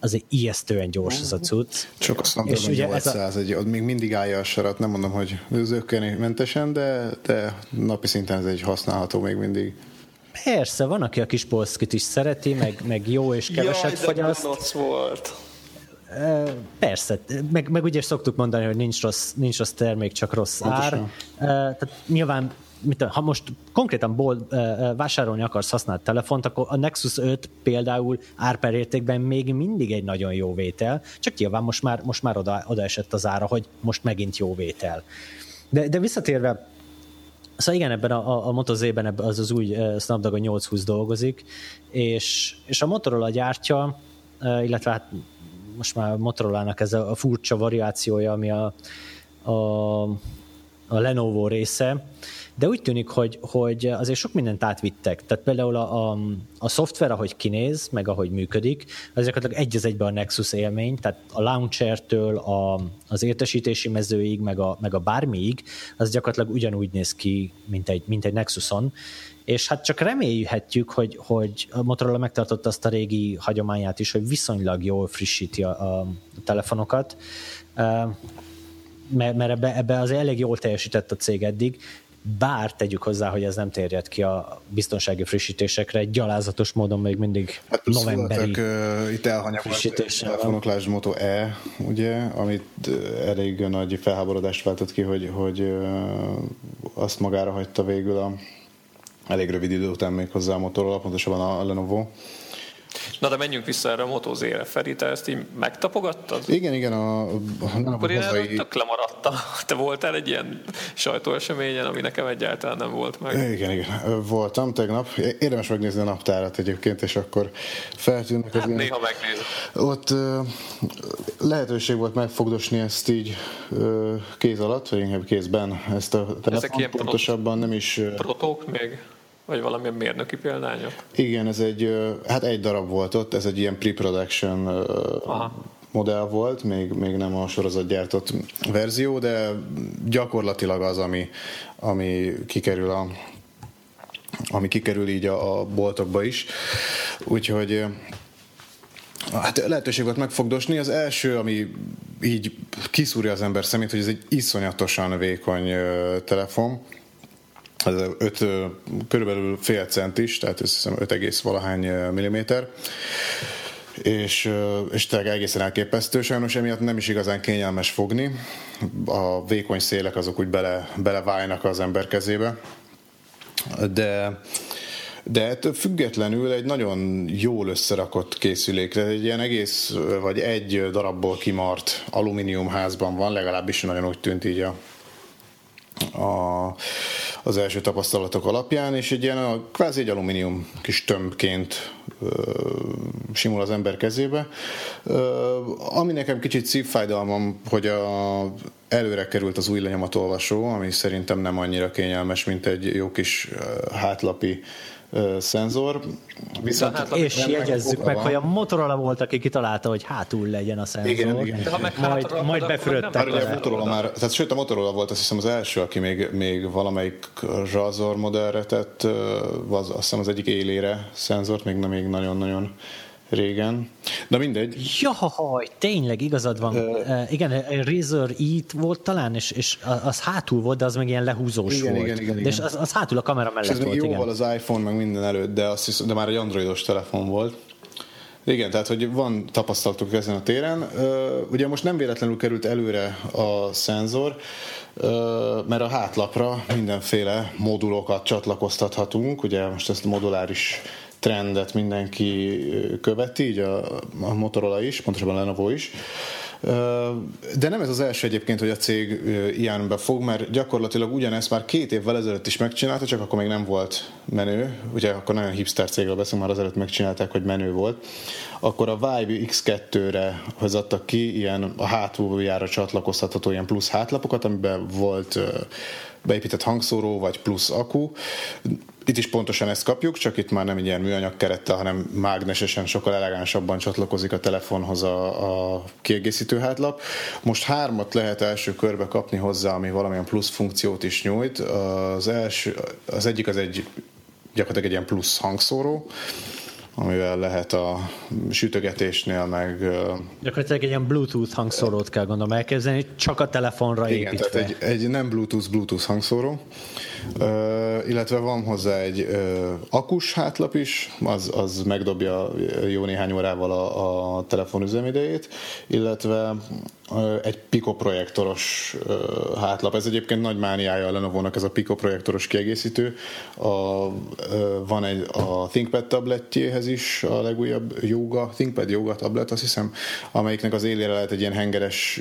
azért ijesztően gyors ez a cucc. Csak a Snapdragon 801, a... ott még mindig állja a sarat, nem mondom, hogy mentesen, de, de napi szinten ez egy használható még mindig. Persze, van, aki a kis polszkit is szereti, meg, meg jó és keveset Jaj, fogyaszt. volt. Persze, meg, meg ugye szoktuk mondani, hogy nincs rossz, nincs rossz termék, csak rossz ár. Tehát nyilván mit, ha most konkrétan bolt, vásárolni akarsz használt telefont, akkor a Nexus 5 például árperértékben még mindig egy nagyon jó vétel, csak nyilván most már, most már oda, oda esett az ára, hogy most megint jó vétel. De, de visszatérve Szóval igen, ebben a, a Moto Z-ben az az új Snapdragon 820 dolgozik, és, és a Motorola gyártja, illetve hát most már Motorola-nak ez a furcsa variációja, ami a, a a Lenovo része, de úgy tűnik, hogy, hogy azért sok mindent átvittek. Tehát például a, a, a szoftver, ahogy kinéz, meg ahogy működik, az gyakorlatilag egy az egyben a Nexus élmény, tehát a launchertől a, az értesítési mezőig, meg a, meg a bármiig, az gyakorlatilag ugyanúgy néz ki, mint egy, mint egy Nexuson, és hát csak remélhetjük, hogy, hogy a Motorola megtartotta azt a régi hagyományát is, hogy viszonylag jól frissíti a, a telefonokat, mert, mert ebbe, ebbe azért elég jól teljesített a cég eddig, bár tegyük hozzá, hogy ez nem terjed ki a biztonsági frissítésekre, egy gyalázatos módon még mindig hát novemberi voltak, uh, itt elhanyagolt telefonok, lásd Moto E, ugye, amit elég nagy felháborodást váltott ki, hogy, hogy uh, azt magára hagyta végül a elég rövid idő után még hozzá a Motorola, pontosabban a Lenovo. Na de menjünk vissza erre a Moto Z-re. Feri, te ezt így megtapogattad? Igen, igen. A, a Akkor én hazai... tök lemaradtam. <laughs> Te voltál egy ilyen sajtóeseményen, ami nekem egyáltalán nem volt meg. Igen, igen. Voltam tegnap. Érdemes megnézni a naptárat egyébként, és akkor feltűnnek hát az néha ilyen... megnézem. Ott lehetőség volt megfogdosni ezt így uh, kéz alatt, vagy inkább kézben ezt a telefont. Pontosabban nem is... Protók még? Vagy valamilyen mérnöki példányok? Igen, ez egy, hát egy darab volt ott, ez egy ilyen pre-production Aha. modell volt, még, még nem a sorozatgyártott verzió, de gyakorlatilag az, ami, ami kikerül a ami kikerül így a, a boltokba is. Úgyhogy Hát lehetőség volt megfogdosni. Az első, ami így kiszúrja az ember szemét, hogy ez egy iszonyatosan vékony telefon, ez 5, körülbelül fél centis, tehát ez hiszem 5, valahány milliméter és, és tényleg egészen elképesztő. Sajnos emiatt nem is igazán kényelmes fogni. A vékony szélek azok úgy bele, beleválnak az ember kezébe. De de ettől függetlenül egy nagyon jól összerakott készülék. Egy ilyen egész, vagy egy darabból kimart alumíniumházban van, legalábbis nagyon úgy tűnt így a, a, az első tapasztalatok alapján, és egy ilyen a, kvázi egy alumínium kis tömbként ö, simul az ember kezébe. Ö, ami nekem kicsit szívfájdalmam, hogy a, előre került az új lenyomatolvasó, ami szerintem nem annyira kényelmes, mint egy jó kis hátlapi szenzor. Viszont hát, és jegyezzük meg, van. hogy a Motorola volt, aki kitalálta, hogy hátul legyen a szenzor. Igen, igen. De ha meg majd, majd befürödtek. Ugye a Motorola már, tehát sőt a Motorola volt azt hiszem az első, aki még, még valamelyik Razor modellre tett, az, azt hiszem az egyik élére szenzort, még, még nagyon-nagyon régen. De mindegy. Jahaj, tényleg igazad van. Uh, igen, Razer Eat volt talán, és, és az hátul volt, de az meg ilyen lehúzós igen, volt. Igen, igen, igen. És az, az hátul a kamera mellett és ez volt. jóval az iPhone, meg minden előtt, de, azt hiszem, de már egy androidos telefon volt. Igen, tehát hogy van tapasztalatuk ezen a téren. Ugye most nem véletlenül került előre a szenzor, mert a hátlapra mindenféle modulokat csatlakoztathatunk. Ugye most ezt a moduláris trendet mindenki követi, így a, a Motorola is, pontosabban a Lenovo is. De nem ez az első egyébként, hogy a cég ilyenbe fog, mert gyakorlatilag ugyanezt már két évvel ezelőtt is megcsinálta, csak akkor még nem volt menő. Ugye akkor nagyon hipster cégről beszélünk, már azelőtt megcsinálták, hogy menő volt. Akkor a Vive X2-re hozattak ki ilyen a hátuljára csatlakoztatható ilyen plusz hátlapokat, amiben volt beépített hangszóró, vagy plusz akku. Itt is pontosan ezt kapjuk, csak itt már nem egy ilyen műanyag kerettel, hanem mágnesesen sokkal elegánsabban csatlakozik a telefonhoz a, a kiegészítő hátlap. Most hármat lehet első körbe kapni hozzá, ami valamilyen plusz funkciót is nyújt. Az, első, az egyik az egy gyakorlatilag egy ilyen plusz hangszóró, amivel lehet a sütögetésnél meg... Gyakorlatilag egy ilyen Bluetooth hangszórót kell gondolom elképzelni, csak a telefonra igen, építve. Tehát egy, egy nem Bluetooth, Bluetooth hangszóró, uh, illetve van hozzá egy uh, akus hátlap is, az, az megdobja jó néhány órával a, a telefon üzemidejét, illetve egy Pico projektoros hátlap. Ez egyébként nagy mániája a Lenovo-nak, ez a Pico projektoros kiegészítő. A, van egy a ThinkPad tabletjéhez is a legújabb Yoga, ThinkPad Yoga tablet, azt hiszem, amelyiknek az élére lehet egy ilyen hengeres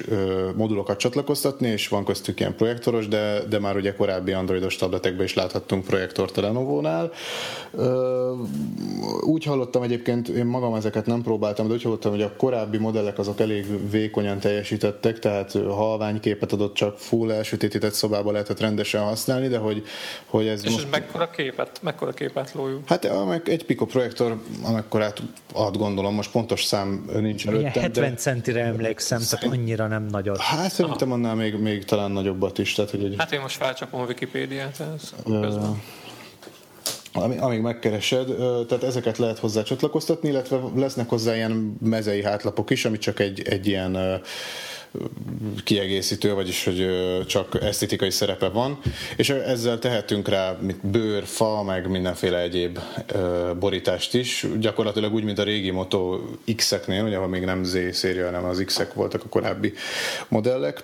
modulokat csatlakoztatni, és van köztük ilyen projektoros, de, de már ugye korábbi androidos tablet tabletekben is láthattunk projektort a Lenovo-nál. Úgy hallottam egyébként, én magam ezeket nem próbáltam, de úgy hallottam, hogy a korábbi modellek azok elég vékonyan teljesítettek, tehát halvány képet adott, csak full elsötétített szobába lehetett rendesen használni, de hogy, hogy ez... És most... mekkora képet, mekkora képet lójuk? Hát egy Pico projektor, amekkorát ad gondolom, most pontos szám nincs előttem. Ilyen 70 de... centire emlékszem, szerint... tehát annyira nem nagyot. Hát szerintem annál még, még talán nagyobbat is. Tehát, hogy egy... Hát én most felcsapom a Wikipédiát. Ez amíg megkeresed, tehát ezeket lehet hozzá csatlakoztatni, illetve lesznek hozzá ilyen mezei hátlapok is, ami csak egy, egy ilyen kiegészítő, vagyis hogy csak esztétikai szerepe van, és ezzel tehetünk rá mint bőr, fa, meg mindenféle egyéb borítást is, gyakorlatilag úgy, mint a régi Moto X-eknél, ugye, ha még nem Z széria, hanem az X-ek voltak a korábbi modellek,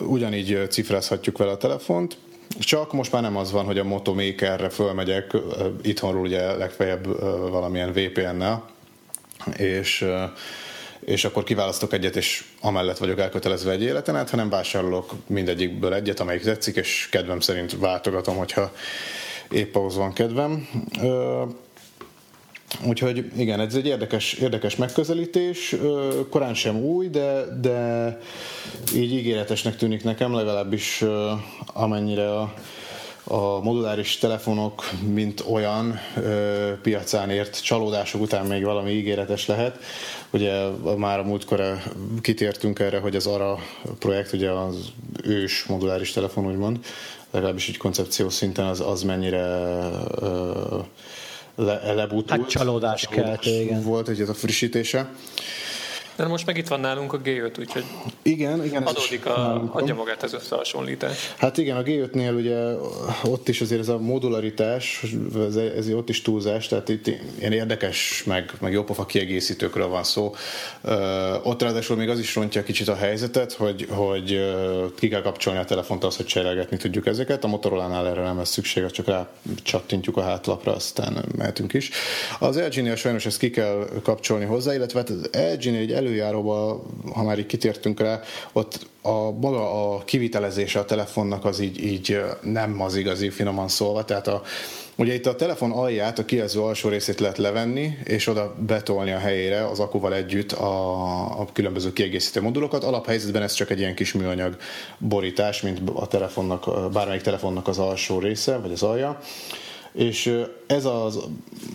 ugyanígy cifrázhatjuk vele a telefont, csak most már nem az van, hogy a Moto Makerre fölmegyek, itthonról ugye legfeljebb valamilyen VPN-nel, és és akkor kiválasztok egyet, és amellett vagyok elkötelezve egy életen át, hanem vásárolok mindegyikből egyet, amelyik tetszik, és kedvem szerint váltogatom, hogyha épp ahhoz van kedvem. Úgyhogy igen, ez egy érdekes, érdekes megközelítés, korán sem új, de, de így ígéretesnek tűnik nekem, legalábbis amennyire a, a moduláris telefonok, mint olyan ö, piacán ért csalódások után még valami ígéretes lehet. Ugye már a múltkor kitértünk erre, hogy az ARA projekt, ugye az ős moduláris telefon, úgymond, legalábbis így koncepció szinten az, az mennyire ö, le, lebutult. Hát csalódás kelt, igen. Volt egy ez a frissítése. De most meg itt van nálunk a G5, úgyhogy igen, igen, adódik a, adja magát ez összehasonlítás. Hát igen, a G5-nél ugye ott is azért ez a modularitás, ez, ez ott is túlzás, tehát itt ilyen érdekes, meg, meg jópofa kiegészítőkről van szó. Uh, ott ráadásul még az is rontja kicsit a helyzetet, hogy, hogy ki kell kapcsolni a telefont az, hogy cserélgetni tudjuk ezeket. A Motorola-nál erre nem lesz szükség, csak rá csattintjuk a hátlapra, aztán mehetünk is. Az LG-nél sajnos ezt ki kell kapcsolni hozzá, illetve hát az LG-nél egy előjáróba, ha már így kitértünk rá, ott a maga a kivitelezése a telefonnak az így, így nem az igazi, finoman szólva, tehát a, Ugye itt a telefon alját, a kijelző alsó részét lehet levenni, és oda betolni a helyére az akuval együtt a, a különböző kiegészítő modulokat. Alaphelyzetben ez csak egy ilyen kis műanyag borítás, mint a telefonnak, bármelyik telefonnak az alsó része, vagy az alja és ez, az,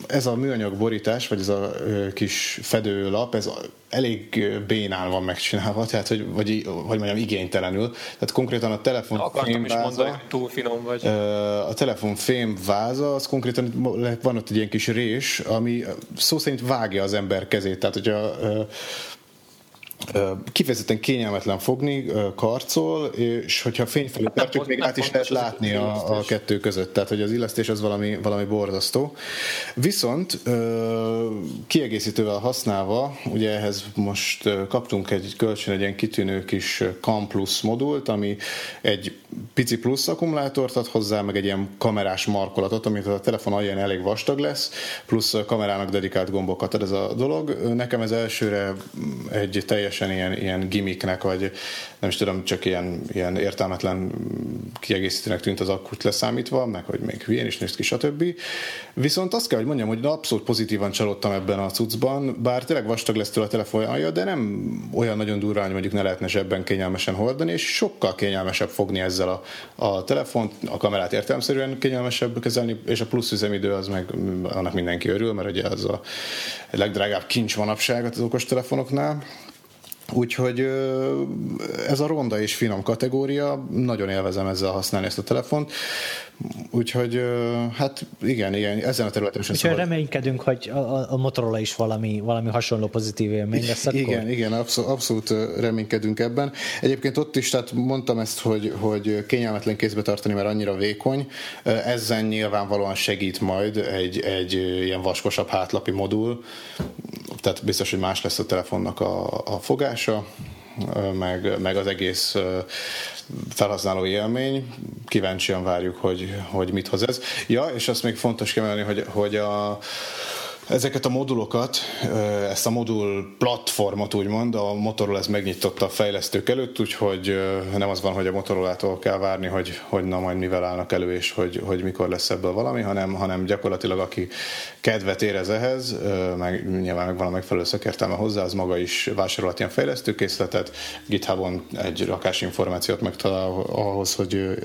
ez a műanyag borítás, vagy ez a kis fedőlap, ez elég bénán van megcsinálva, <laughs> tehát hogy, vagy, hogy mondjam, igénytelenül. Tehát konkrétan a telefon Akartam is mondani, túl finom vagy. A telefon fém váza, az konkrétan van ott egy ilyen kis rés, ami szó szerint vágja az ember kezét. Tehát, hogyha kifejezetten kényelmetlen fogni, karcol, és hogyha fény felé tartjuk, még át is lehet látni a, a kettő között. Tehát, hogy az illesztés az valami, valami borzasztó. Viszont kiegészítővel használva, ugye ehhez most kaptunk egy kölcsön egy ilyen kitűnő kis Cam Plus modult, ami egy pici plusz akkumulátort ad hozzá, meg egy ilyen kamerás markolatot, amit a telefon alján elég vastag lesz, plusz kamerának dedikált gombokat ad ez a dolog. Nekem ez elsőre egy teljesen ilyen, ilyen gimmicknek, vagy nem is tudom, csak ilyen, ilyen értelmetlen kiegészítőnek tűnt az akkut leszámítva, meg hogy még hülyén is néz ki, stb. Viszont azt kell, hogy mondjam, hogy abszolút pozitívan csalódtam ebben a cuccban, bár tényleg vastag lesz tőle a telefonja, de nem olyan nagyon durva, hogy mondjuk ne lehetne zsebben kényelmesen hordani, és sokkal kényelmesebb fogni ezzel a, a telefont, a kamerát értelmszerűen kényelmesebb kezelni, és a plusz üzemidő az meg annak mindenki örül, mert ugye az a legdrágább kincs manapság az okos telefonoknál, Úgyhogy ez a ronda és finom kategória, nagyon élvezem ezzel használni ezt a telefont. Úgyhogy hát igen, igen, ezen a területen sem szabad. reménykedünk, hogy a, a Motorola is valami, valami hasonló pozitív élmény lesz akkor? Igen, igen, abszolút, abszolút reménykedünk ebben. Egyébként ott is, tehát mondtam ezt, hogy, hogy kényelmetlen kézbe tartani, mert annyira vékony. Ezzel nyilvánvalóan segít majd egy, egy ilyen vaskosabb hátlapi modul, tehát biztos, hogy más lesz a telefonnak a, a fogása, meg, meg az egész felhasználó élmény. Kíváncsian várjuk, hogy, hogy mit hoz ez. Ja, és azt még fontos kiemelni, hogy, hogy a Ezeket a modulokat, ezt a modul platformot úgymond, a Motorola ez megnyitotta a fejlesztők előtt, úgyhogy nem az van, hogy a Motorola-tól kell várni, hogy, hogy na majd mivel állnak elő, és hogy, hogy mikor lesz ebből valami, hanem, hanem gyakorlatilag aki kedvet érez ehhez, meg nyilván meg van a megfelelő szakértelme hozzá, az maga is vásárolhat ilyen fejlesztőkészletet, GitHubon egy rakás információt megtalál ahhoz, hogy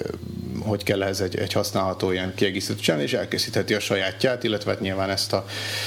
hogy kell ehhez egy, egy használható ilyen kiegészítő csinálni, és elkészítheti a sajátját, illetve hát nyilván ezt a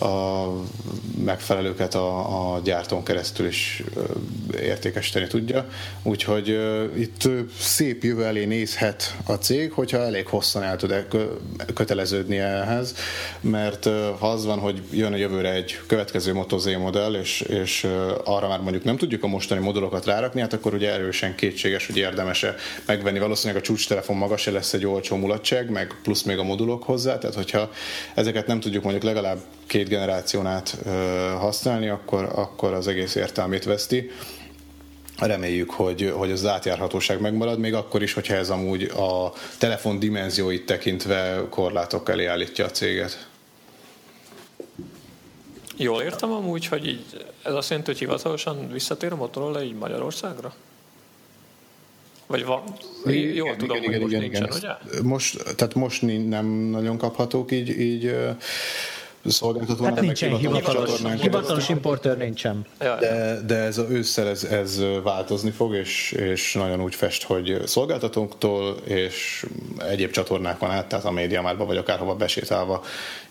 a megfelelőket a, a gyártón keresztül is értékesíteni tudja. Úgyhogy itt szép jövő elé nézhet a cég, hogyha elég hosszan el tud köteleződni ehhez, mert ha az van, hogy jön a jövőre egy következő Moto Z modell, és, és arra már mondjuk nem tudjuk a mostani modulokat rárakni, hát akkor ugye erősen kétséges, hogy érdemes-e megvenni. Valószínűleg a csúcstelefon maga se lesz egy olcsó mulatság, meg plusz még a modulok hozzá, tehát hogyha ezeket nem tudjuk mondjuk legalább két generáción át használni, akkor, akkor az egész értelmét veszti. Reméljük, hogy, hogy az átjárhatóság megmarad, még akkor is, hogyha ez amúgy a telefon dimenzióit tekintve korlátok elé állítja a céget. Jól értem amúgy, hogy így, ez azt jelenti, hogy hivatalosan visszatér a Motorola így Magyarországra? Vagy van? Igen, Jól igen, tudom, igen, hogy igen, most igen, nincsen, igen. ugye? Most, tehát most nem nagyon kaphatók így, így szolgáltató. Hát nincsen hivatalos, hivatalos importőr nincsen. De, de ez a ősszel ez, ez változni fog, és, és nagyon úgy fest, hogy szolgáltatónktól és egyéb csatornákon át, tehát a médiamárba vagy akárhova besétálva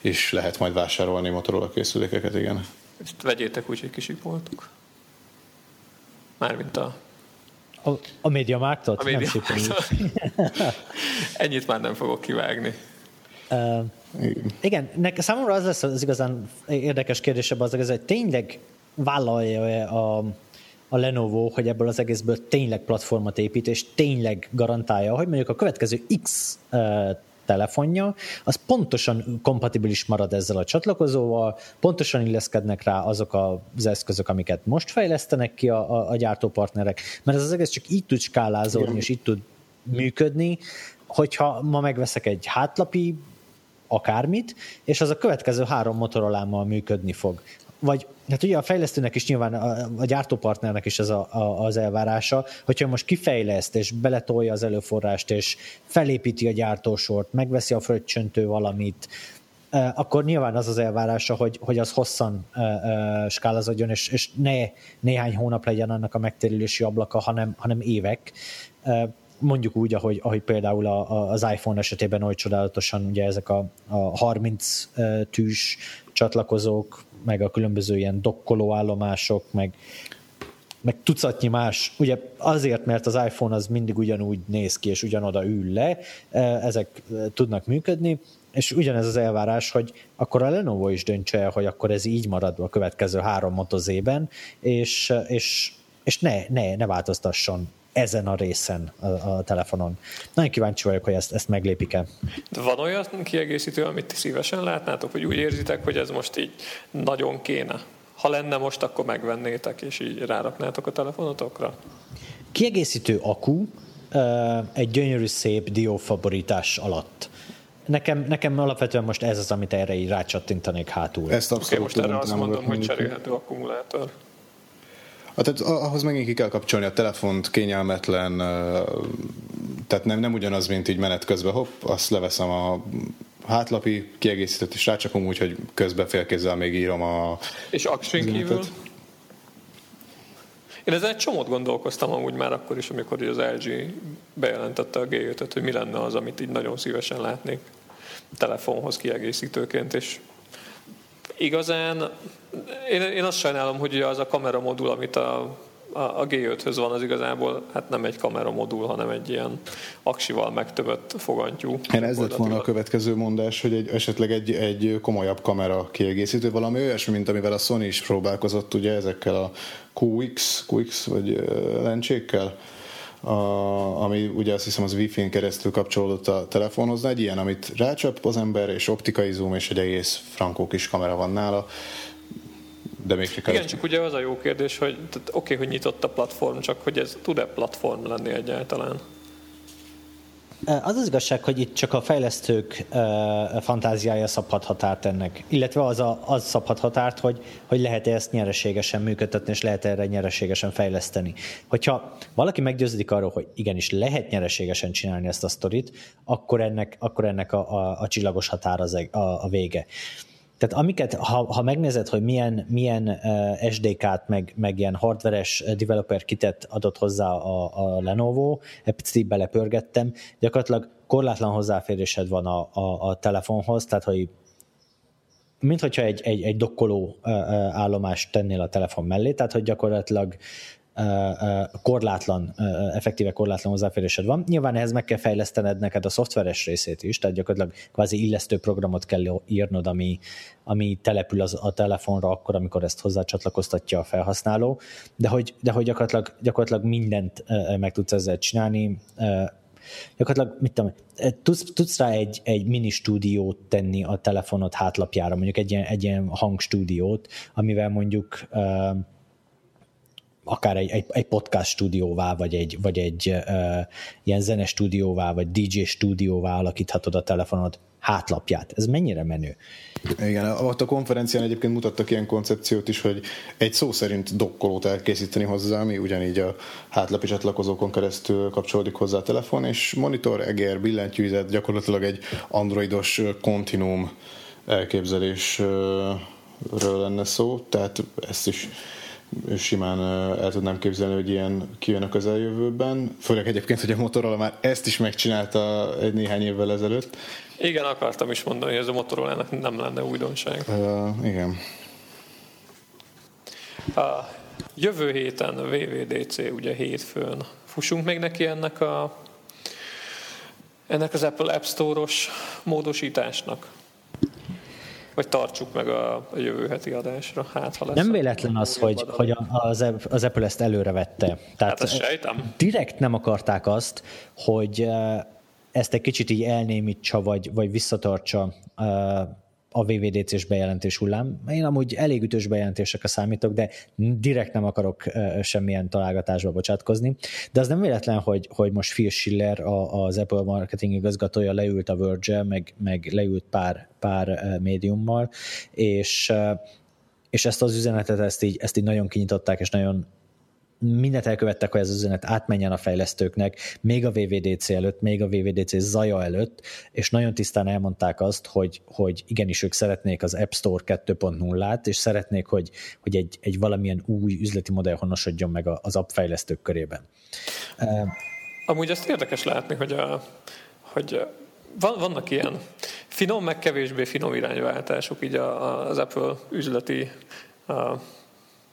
is lehet majd vásárolni Motorola készülékeket, igen. Ezt vegyétek úgy, hogy kisipoltuk. Mármint a a, a média mártot? A média Ennyit már nem fogok kivágni. Uh, igen, nek, számomra az lesz az igazán érdekes kérdésebb az, hogy tényleg vállalja a, a Lenovo, hogy ebből az egészből tényleg platformot épít, és tényleg garantálja, hogy mondjuk a következő X uh, telefonja, az pontosan kompatibilis marad ezzel a csatlakozóval, pontosan illeszkednek rá azok az eszközök, amiket most fejlesztenek ki a, a, a gyártópartnerek, mert ez az egész csak így tud skálázódni, és így tud működni, hogyha ma megveszek egy hátlapi akármit, és az a következő három motorolámmal működni fog. Vagy hát ugye a fejlesztőnek is nyilván, a, a gyártópartnernek is ez a, a, az elvárása, hogyha most kifejleszt, és beletolja az előforrást, és felépíti a gyártósort, megveszi a fröccsöntő valamit, akkor nyilván az az elvárása, hogy, hogy az hosszan uh, uh, skálazodjon, és, és ne néhány hónap legyen annak a megtérülési ablaka, hanem, hanem évek. Uh, mondjuk úgy, ahogy, ahogy például a, a, az iPhone esetében oly csodálatosan ugye ezek a, a 30 tűs csatlakozók, meg a különböző ilyen dokkoló állomások, meg, meg tucatnyi más, ugye azért, mert az iPhone az mindig ugyanúgy néz ki, és ugyanoda ül le, ezek tudnak működni, és ugyanez az elvárás, hogy akkor a Lenovo is döntse el, hogy akkor ez így marad a következő három motozében, és, és, és ne, ne, ne változtasson ezen a részen a, a telefonon. Nagyon kíváncsi vagyok, hogy ezt, ezt meglépik-e. De van olyan kiegészítő, amit ti szívesen látnátok, hogy úgy érzitek, hogy ez most így nagyon kéne? Ha lenne most, akkor megvennétek, és így ráraknátok a telefonotokra? Kiegészítő akku egy gyönyörű szép diófaborítás alatt. Nekem, nekem alapvetően most ez az, amit erre így rácsattintanék hátul. Ezt abszolút okay, most erre azt mondom, hogy cserélhető akkumulátor. Hát, tehát ahhoz megint ki kell kapcsolni a telefont, kényelmetlen, tehát nem, nem ugyanaz, mint így menet közben, hopp, azt leveszem a hátlapi kiegészítőt is rácsakom, úgyhogy közben félkézzel még írom a... És aksin kívül? Én ezen egy csomót gondolkoztam amúgy már akkor is, amikor az LG bejelentette a g hogy mi lenne az, amit így nagyon szívesen látnék telefonhoz kiegészítőként, és igazán én, én azt sajnálom, hogy az a kameramodul, amit a, a, a G5-höz van, az igazából hát nem egy kameramodul, hanem egy ilyen aksival megtövött fogantyú. Én ez lett volna a következő mondás, hogy egy, esetleg egy, egy komolyabb kamera kiegészítő, valami olyasmi, mint amivel a Sony is próbálkozott ugye ezekkel a QX, QX vagy lencsékkel, a, ami ugye azt hiszem az Wi-Fi-n keresztül kapcsolódott a telefonhoz, egy ilyen, amit rácsap az ember, és optikai zoom, és egy egész frankó kis kamera van nála, de még csak Igen, csak ugye az a jó kérdés, hogy oké, okay, hogy nyitott a platform, csak hogy ez tud-e platform lenni egyáltalán? Az az igazság, hogy itt csak a fejlesztők fantáziája szabhat határt ennek, illetve az, a, az szabhat határt, hogy, hogy lehet-e ezt nyereségesen működtetni, és lehet -e erre nyereségesen fejleszteni. Hogyha valaki meggyőződik arról, hogy igenis lehet nyereségesen csinálni ezt a sztorit, akkor ennek, akkor ennek a, a, a csillagos határ az a, a vége. Tehát amiket, ha, ha megnézed, hogy milyen, milyen uh, SDK-t, meg, meg ilyen hardveres developer kitet adott hozzá a, a Lenovo, egy picit belepörgettem, gyakorlatilag korlátlan hozzáférésed van a, a, a telefonhoz, tehát hogy mint hogyha egy, egy, egy dokkoló állomást tennél a telefon mellé, tehát hogy gyakorlatilag korlátlan, effektíve korlátlan hozzáférésed van. Nyilván ehhez meg kell fejlesztened neked a szoftveres részét is, tehát gyakorlatilag kvázi illesztő programot kell írnod, ami, ami települ az, a telefonra akkor, amikor ezt hozzácsatlakoztatja a felhasználó, de hogy, de hogy gyakorlatilag, gyakorlatilag mindent meg tudsz ezzel csinálni, gyakorlatilag, mit tudom, tudsz, tudsz rá egy, egy mini stúdiót tenni a telefonod hátlapjára, mondjuk egy ilyen, egy ilyen hangstúdiót, amivel mondjuk uh, akár egy, egy, egy podcast stúdióvá, vagy egy, vagy egy uh, ilyen zene stúdióvá, vagy DJ stúdióvá alakíthatod a telefonod hátlapját. Ez mennyire menő? Igen, ott a konferencián egyébként mutattak ilyen koncepciót is, hogy egy szó szerint dokkolót elkészíteni hozzá, ami ugyanígy a hátlapi csatlakozókon keresztül kapcsolódik hozzá a telefon, és monitor, egér, billentyűzet, gyakorlatilag egy androidos kontinuum elképzelésről lenne szó, tehát ezt is simán el tudnám képzelni, hogy ilyen kijön a közeljövőben. Főleg egyébként, hogy a Motorola már ezt is megcsinálta egy néhány évvel ezelőtt. Igen, akartam is mondani, hogy ez a motorola nem lenne újdonság. Uh, igen. A jövő héten a VVDC, ugye hétfőn. Fussunk még neki ennek a ennek az Apple App Store-os módosításnak? Vagy tartsuk meg a, a jövő heti adásra. Hát, ha lesz nem véletlen az, hogy, hogy az, az Apple ezt előre vette. Tehát hát sejtem. Direkt nem akarták azt, hogy ezt egy kicsit így elnémítsa, vagy, vagy visszatartsa a VVDC-s bejelentés hullám. Én amúgy elég ütős bejelentésekre számítok, de direkt nem akarok semmilyen találgatásba bocsátkozni. De az nem véletlen, hogy, hogy most Phil Schiller, az Apple marketing igazgatója leült a verge meg, meg leült pár, pár médiummal, és és ezt az üzenetet, ezt így, ezt így nagyon kinyitották, és nagyon mindent elkövettek, hogy ez az üzenet átmenjen a fejlesztőknek, még a VVDC előtt, még a VVDC zaja előtt, és nagyon tisztán elmondták azt, hogy, hogy igenis ők szeretnék az App Store 2.0-át, és szeretnék, hogy, hogy egy, egy valamilyen új üzleti modell honosodjon meg az app fejlesztők körében. Amúgy ezt érdekes látni, hogy, a, hogy van, vannak ilyen finom, meg kevésbé finom irányváltások így az Apple üzleti a,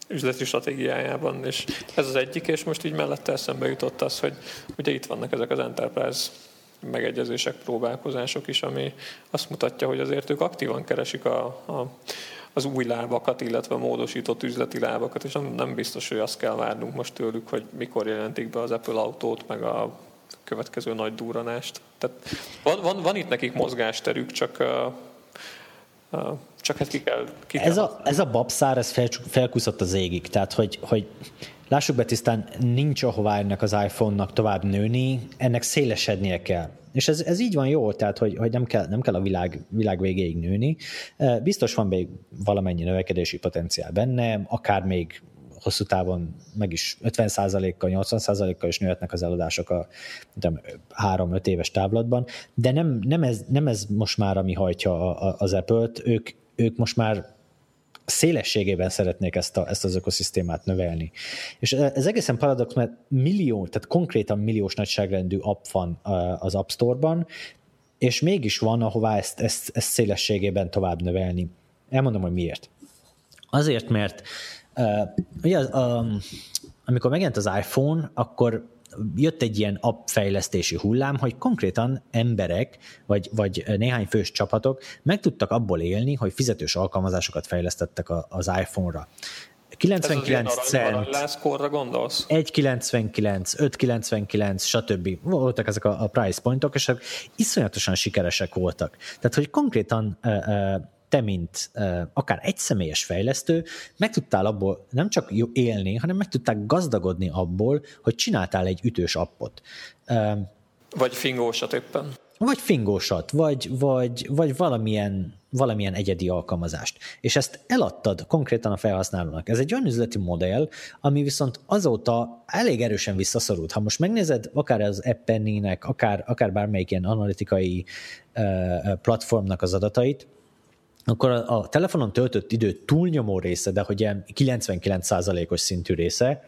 üzleti stratégiájában, és ez az egyik, és most így mellette eszembe jutott az, hogy ugye itt vannak ezek az enterprise megegyezések, próbálkozások is, ami azt mutatja, hogy azért ők aktívan keresik a, a, az új lábakat, illetve a módosított üzleti lábakat, és nem, biztos, hogy azt kell várnunk most tőlük, hogy mikor jelentik be az Apple autót, meg a következő nagy duranást. Tehát van, van, van itt nekik mozgásterük, csak csak hát ki kell... Ki kell ez, a, ez a babszár, ez fel, felkúszott az égig, tehát hogy, hogy lássuk be tisztán, nincs ahová ennek az iPhone-nak tovább nőni, ennek szélesednie kell. És ez, ez így van jó, tehát hogy, hogy nem, kell, nem kell a világ, világ végéig nőni. Biztos van még valamennyi növekedési potenciál benne, akár még hosszú távon meg is 50%-kal, 80%-kal is nőhetnek az eladások a 3-5 éves távlatban, de nem, nem, ez, nem ez most már, ami hajtja az Apple-t, ők, ők most már szélességében szeretnék ezt, a, ezt az ökoszisztémát növelni. És ez egészen paradox, mert millió, tehát konkrétan milliós nagyságrendű app van az App Store-ban, és mégis van, ahová ezt, ezt, ezt szélességében tovább növelni. Elmondom, hogy miért. Azért, mert Uh, ugye, um, amikor megjelent az iPhone, akkor jött egy ilyen app fejlesztési hullám, hogy konkrétan emberek, vagy, vagy néhány fős csapatok meg tudtak abból élni, hogy fizetős alkalmazásokat fejlesztettek az iPhone-ra. 99 cent, 1,99, 5,99, stb. Voltak ezek a, a price pointok, és iszonyatosan sikeresek voltak. Tehát, hogy konkrétan uh, uh, te, mint akár egyszemélyes fejlesztő, meg tudtál abból nem csak élni, hanem meg tudtál gazdagodni abból, hogy csináltál egy ütős appot. Vagy fingósat éppen. Vagy fingósat, vagy, vagy, vagy valamilyen, valamilyen egyedi alkalmazást. És ezt eladtad konkrétan a felhasználónak. Ez egy olyan üzleti modell, ami viszont azóta elég erősen visszaszorult. Ha most megnézed akár az Appennének, akár, akár bármelyik ilyen analitikai uh, platformnak az adatait, akkor a, a telefonon töltött idő túlnyomó része, de hogy ilyen 99%-os szintű része,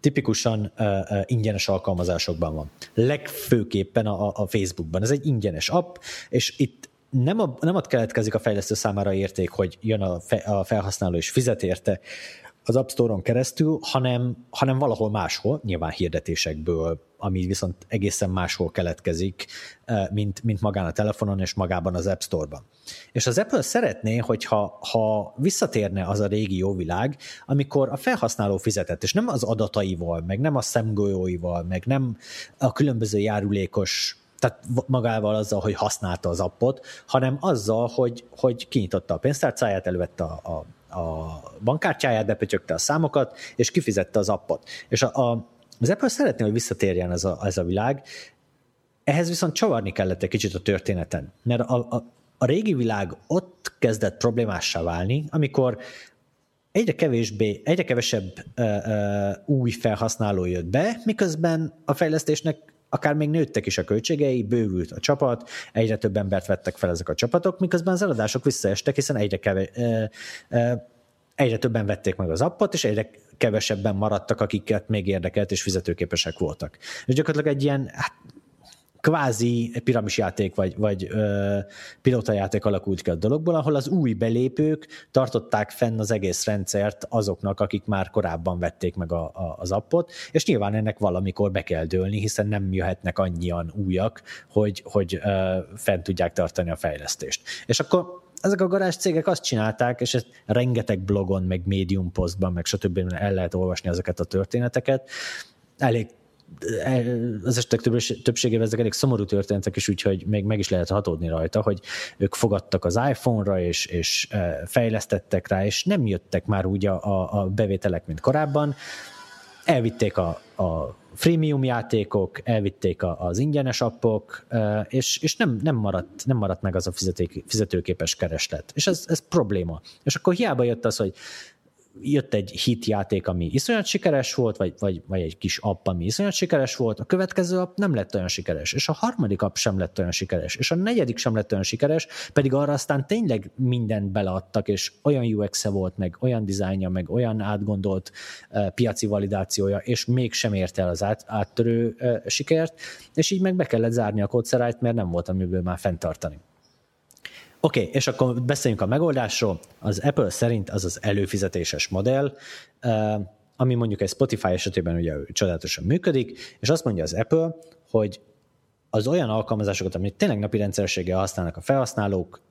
tipikusan uh, uh, ingyenes alkalmazásokban van. Legfőképpen a, a Facebookban. Ez egy ingyenes app, és itt nem, a, nem ott keletkezik a fejlesztő számára érték, hogy jön a, fe, a felhasználó és fizet érte az App Store-on keresztül, hanem, hanem valahol máshol, nyilván hirdetésekből, ami viszont egészen máshol keletkezik, mint, mint magán a telefonon és magában az App Store-ban. És az Apple szeretné, hogyha ha visszatérne az a régi jó világ, amikor a felhasználó fizetett, és nem az adataival, meg nem a szemgolyóival, meg nem a különböző járulékos tehát magával azzal, hogy használta az appot, hanem azzal, hogy, hogy kinyitotta a pénztárcáját, elővette a, a, a bankkártyáját, bepötyögte a számokat, és kifizette az appot. És a, a, az Apple szeretné, hogy visszatérjen ez a, ez a világ, ehhez viszont csavarni kellett egy kicsit a történeten, mert a, a, a régi világ ott kezdett problémássá válni, amikor egyre kevésbé, egyre kevesebb uh, uh, új felhasználó jött be, miközben a fejlesztésnek akár még nőttek is a költségei, bővült a csapat, egyre több embert vettek fel ezek a csapatok, miközben az eladások visszaestek, hiszen egyre, kevés, uh, uh, egyre többen vették meg az appot, és egyre kevesebben maradtak, akiket még érdekelt és fizetőképesek voltak. És gyakorlatilag egy ilyen hát, kvázi piramisjáték vagy, vagy ö, pilótajáték alakult ki a dologból, ahol az új belépők tartották fenn az egész rendszert azoknak, akik már korábban vették meg a, a, az appot, és nyilván ennek valamikor be kell dőlni, hiszen nem jöhetnek annyian újak, hogy, hogy ö, fent tudják tartani a fejlesztést. És akkor ezek a garázs cégek azt csinálták, és ezt rengeteg blogon, meg médium posztban, meg stb. el lehet olvasni ezeket a történeteket, elég az esetek többségében ezek elég szomorú történetek is, úgyhogy még meg is lehet hatódni rajta, hogy ők fogadtak az iPhone-ra, és, és fejlesztettek rá, és nem jöttek már úgy a, a bevételek, mint korábban. Elvitték a, a freemium játékok, elvitték az ingyenes appok, és, és nem, nem, maradt, nem maradt meg az a fizetőképes kereslet. És ez, ez probléma. És akkor hiába jött az, hogy jött egy hit játék, ami iszonyat sikeres volt, vagy, vagy, vagy egy kis app, ami iszonyat sikeres volt, a következő app nem lett olyan sikeres, és a harmadik app sem lett olyan sikeres, és a negyedik sem lett olyan sikeres, pedig arra aztán tényleg mindent beleadtak, és olyan UX-e volt, meg olyan dizájnja, meg olyan átgondolt uh, piaci validációja, és mégsem érte el az át, áttörő uh, sikert, és így meg be kellett zárni a kódszerájt, mert nem volt amiből már fenntartani. Oké, okay, és akkor beszéljünk a megoldásról. Az Apple szerint az az előfizetéses modell, ami mondjuk egy Spotify esetében ugye csodálatosan működik, és azt mondja az Apple, hogy az olyan alkalmazásokat, amit tényleg napi rendszerességgel használnak a felhasználók,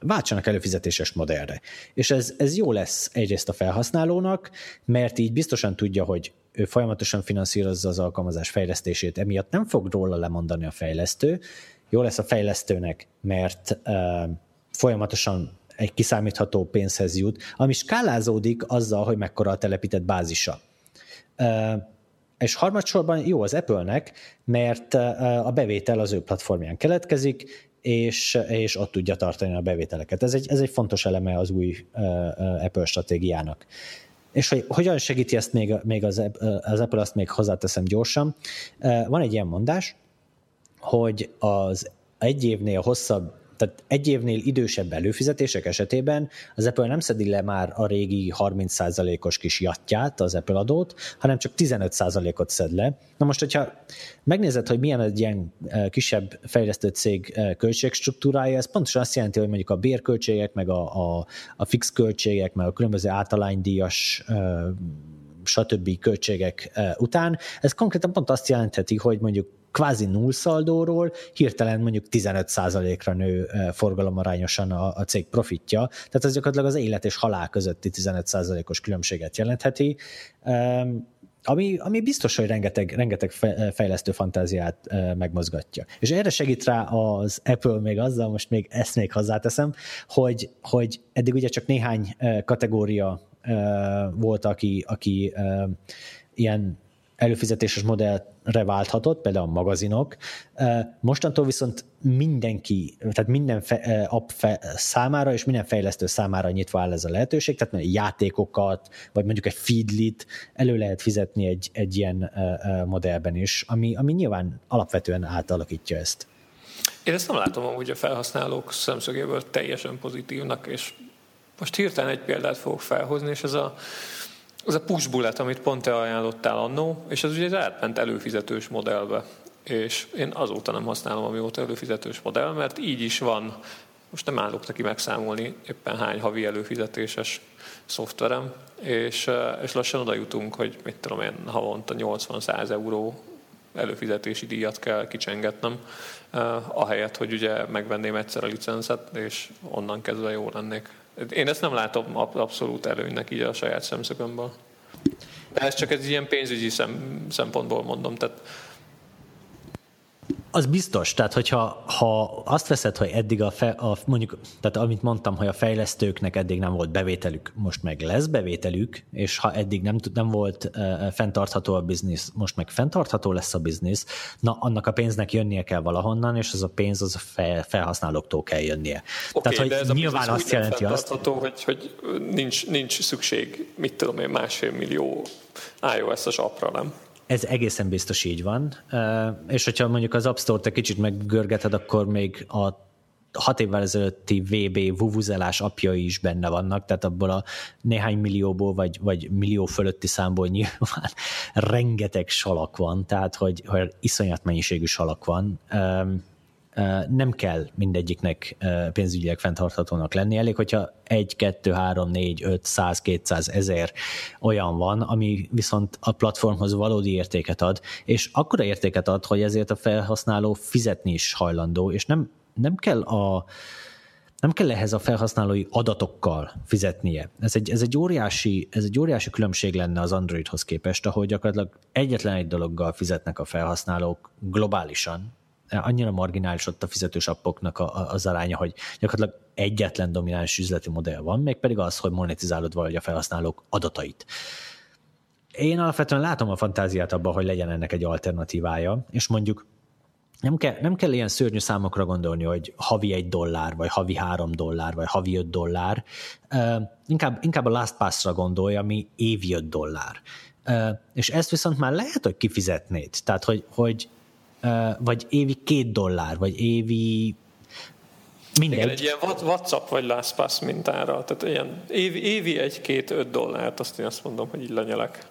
váltsanak előfizetéses modellre. És ez, ez jó lesz egyrészt a felhasználónak, mert így biztosan tudja, hogy ő folyamatosan finanszírozza az alkalmazás fejlesztését, emiatt nem fog róla lemondani a fejlesztő, jó lesz a fejlesztőnek, mert folyamatosan egy kiszámítható pénzhez jut, ami skálázódik azzal, hogy mekkora a telepített bázisa. És harmadsorban jó az Apple-nek, mert a bevétel az ő platformján keletkezik, és, és ott tudja tartani a bevételeket. Ez egy, ez egy fontos eleme az új Apple stratégiának. És hogy hogyan segíti ezt még, még az, az Apple, azt még hozzáteszem gyorsan. Van egy ilyen mondás, hogy az egy évnél hosszabb tehát egy évnél idősebb előfizetések esetében az Apple nem szedi le már a régi 30%-os kis jatját, az Apple adót, hanem csak 15%-ot szed le. Na most, hogyha megnézed, hogy milyen egy ilyen e, kisebb fejlesztő cég e, költségstruktúrája, ez pontosan azt jelenti, hogy mondjuk a bérköltségek, meg a, a, a fix költségek, meg a különböző általánydíjas e, stb. költségek után, ez konkrétan pont azt jelentheti, hogy mondjuk kvázi nullszaldóról hirtelen mondjuk 15%-ra nő forgalomarányosan a, a cég profitja, tehát ez gyakorlatilag az élet és halál közötti 15%-os különbséget jelentheti, ami, ami biztos, hogy rengeteg, rengeteg fejlesztő fantáziát megmozgatja. És erre segít rá az Apple még azzal, most még ezt még hozzáteszem, hogy, hogy eddig ugye csak néhány kategória volt, aki, aki ilyen előfizetéses modellre válthatott, például a magazinok. Mostantól viszont mindenki, tehát minden fe, app számára és minden fejlesztő számára nyitva áll ez a lehetőség, tehát mert játékokat, vagy mondjuk egy feedlit elő lehet fizetni egy, egy ilyen modellben is, ami, ami nyilván alapvetően átalakítja ezt. Én ezt nem látom amúgy a felhasználók szemszögéből teljesen pozitívnak, és most hirtelen egy példát fogok felhozni, és ez a az a push bullet, amit pont te ajánlottál annó, és az ugye átment előfizetős modellbe. És én azóta nem használom, amióta előfizetős modell, mert így is van, most nem állok neki megszámolni éppen hány havi előfizetéses szoftverem, és, eh, és lassan oda jutunk, hogy mit tudom én, havonta 80-100 euró előfizetési díjat kell kicsengetnem, eh, ahelyett, hogy ugye megvenném egyszer a licenszet, és onnan kezdve jó lennék. Én ezt nem látom abszolút előnynek így a saját szemszögömből. De ez csak egy ilyen pénzügyi szem, szempontból mondom. Tehát az biztos, tehát hogyha ha azt veszed, hogy eddig a, fe, a mondjuk, tehát amit mondtam, hogy a fejlesztőknek eddig nem volt bevételük, most meg lesz bevételük, és ha eddig nem, nem volt uh, fenntartható a biznisz, most meg fenntartható lesz a biznisz, na annak a pénznek jönnie kell valahonnan, és az a pénz az a fel, felhasználóktól kell jönnie. Okay, tehát, hogy de ez nyilván azt jelenti azt, hogy, hogy nincs, nincs szükség, mit tudom én, másfél millió iOS-os appra, nem? Ez egészen biztos így van, és hogyha mondjuk az App Store-t egy kicsit meggörgeted, akkor még a hat évvel ezelőtti VB vuvuzelás apjai is benne vannak, tehát abból a néhány millióból, vagy, vagy millió fölötti számból nyilván <laughs> rengeteg salak van, tehát hogy, hogy iszonyat mennyiségű salak van nem kell mindegyiknek pénzügyileg fenntarthatónak lenni, elég, hogyha egy, kettő, három, négy, öt, száz, kétszáz, ezer olyan van, ami viszont a platformhoz valódi értéket ad, és akkora értéket ad, hogy ezért a felhasználó fizetni is hajlandó, és nem, nem kell a nem kell ehhez a felhasználói adatokkal fizetnie. Ez egy, ez, egy óriási, ez egy óriási különbség lenne az Androidhoz képest, ahol gyakorlatilag egyetlen egy dologgal fizetnek a felhasználók globálisan, annyira marginális ott a fizetős appoknak az aránya, hogy gyakorlatilag egyetlen domináns üzleti modell van, még pedig az, hogy monetizálod valahogy a felhasználók adatait. Én alapvetően látom a fantáziát abban, hogy legyen ennek egy alternatívája, és mondjuk nem kell, nem kell ilyen szörnyű számokra gondolni, hogy havi egy dollár, vagy havi három dollár, vagy havi öt dollár. Uh, inkább, inkább a LastPass-ra gondolj, ami évi öt dollár. Uh, és ezt viszont már lehet, hogy kifizetnéd. Tehát, hogy, hogy vagy évi két dollár, vagy évi Mindegy. Igen, egy ilyen WhatsApp vagy LastPass mintára, tehát ilyen évi, évi egy-két-öt dollárt, azt én azt mondom, hogy így lenyelek.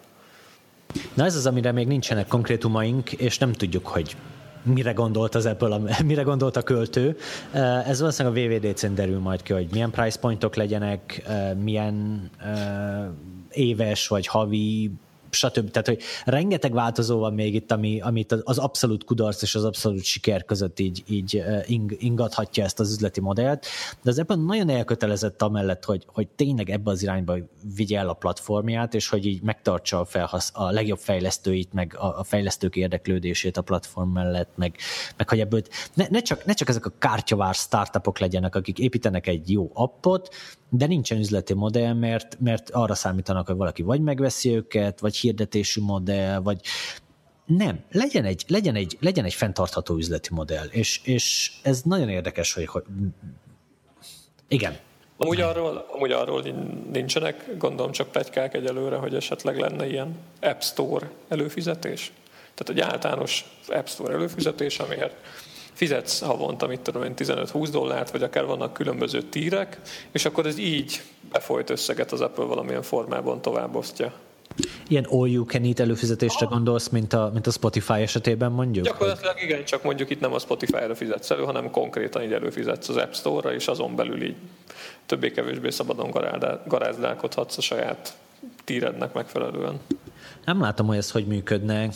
Na ez az, amire még nincsenek konkrétumaink, és nem tudjuk, hogy mire gondolt az ebből, a, <laughs> mire gondolt a költő. Ez valószínűleg a VVDC-n derül majd ki, hogy milyen price pointok legyenek, milyen éves vagy havi stb. Tehát, hogy rengeteg változó van még itt, ami, amit az abszolút kudarc és az abszolút siker között így, így ing, ingathatja ezt az üzleti modellt, de az ebben nagyon elkötelezett amellett, hogy, hogy tényleg ebbe az irányba vigye el a platformját, és hogy így megtartsa a, felhasz, a legjobb fejlesztőit, meg a, a fejlesztők érdeklődését a platform mellett, meg, meg hogy ebből ne, ne, csak, ne csak ezek a kártyavár startupok legyenek, akik építenek egy jó appot, de nincsen üzleti modell, mert, mert arra számítanak, hogy valaki vagy megveszi őket, vagy hirdetésű modell, vagy nem, legyen egy, legyen egy, legyen egy fenntartható üzleti modell, és, és ez nagyon érdekes, hogy, hogy igen. Amúgy arról, amúgy arról nincsenek, gondolom csak plegykák egyelőre, hogy esetleg lenne ilyen App Store előfizetés. Tehát egy általános App Store előfizetés, amiért fizetsz havonta, mit tudom én, 15-20 dollárt, vagy akár vannak különböző tírek, és akkor ez így befolyt összeget az Apple valamilyen formában továbbosztja. Ilyen all you can eat előfizetésre ah. gondolsz, mint a, mint a Spotify esetében mondjuk? Gyakorlatilag igen, csak mondjuk itt nem a Spotify-ra fizetsz elő, hanem konkrétan így előfizetsz az App Store-ra, és azon belül így többé-kevésbé szabadon garázdálkodhatsz a saját tírednek megfelelően. Nem látom, hogy ez hogy működne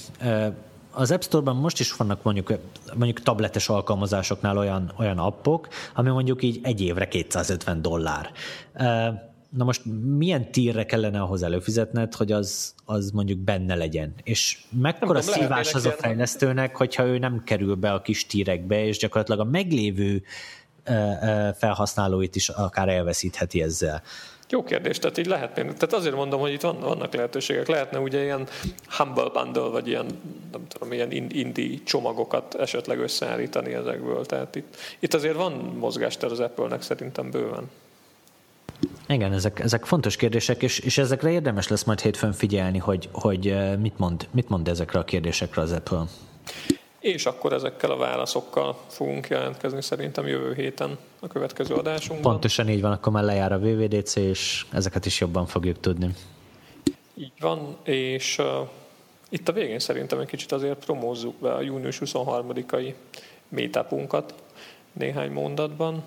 az App Store-ban most is vannak mondjuk, mondjuk tabletes alkalmazásoknál olyan, olyan appok, ami mondjuk így egy évre 250 dollár. Na most milyen tírre kellene ahhoz előfizetned, hogy az, az mondjuk benne legyen? És mekkora nem szívás az a fejlesztőnek, hogyha ő nem kerül be a kis tírekbe, és gyakorlatilag a meglévő felhasználóit is akár elveszítheti ezzel. Jó kérdés, tehát így lehetne. Tehát azért mondom, hogy itt vannak lehetőségek. Lehetne ugye ilyen humble bundle, vagy ilyen, nem tudom, ilyen indie csomagokat esetleg összeállítani ezekből. Tehát itt, itt azért van mozgáster az Apple-nek szerintem bőven. Igen, ezek, ezek fontos kérdések, és, és ezekre érdemes lesz majd hétfőn figyelni, hogy, hogy eh, mit, mond, mit mond ezekre a kérdésekre az Apple. És akkor ezekkel a válaszokkal fogunk jelentkezni szerintem jövő héten a következő adásunkban. Pontosan így van, akkor már lejár a VVDC, és ezeket is jobban fogjuk tudni. Így van, és uh, itt a végén szerintem egy kicsit azért promózzuk be a június 23-ai meetupunkat néhány mondatban.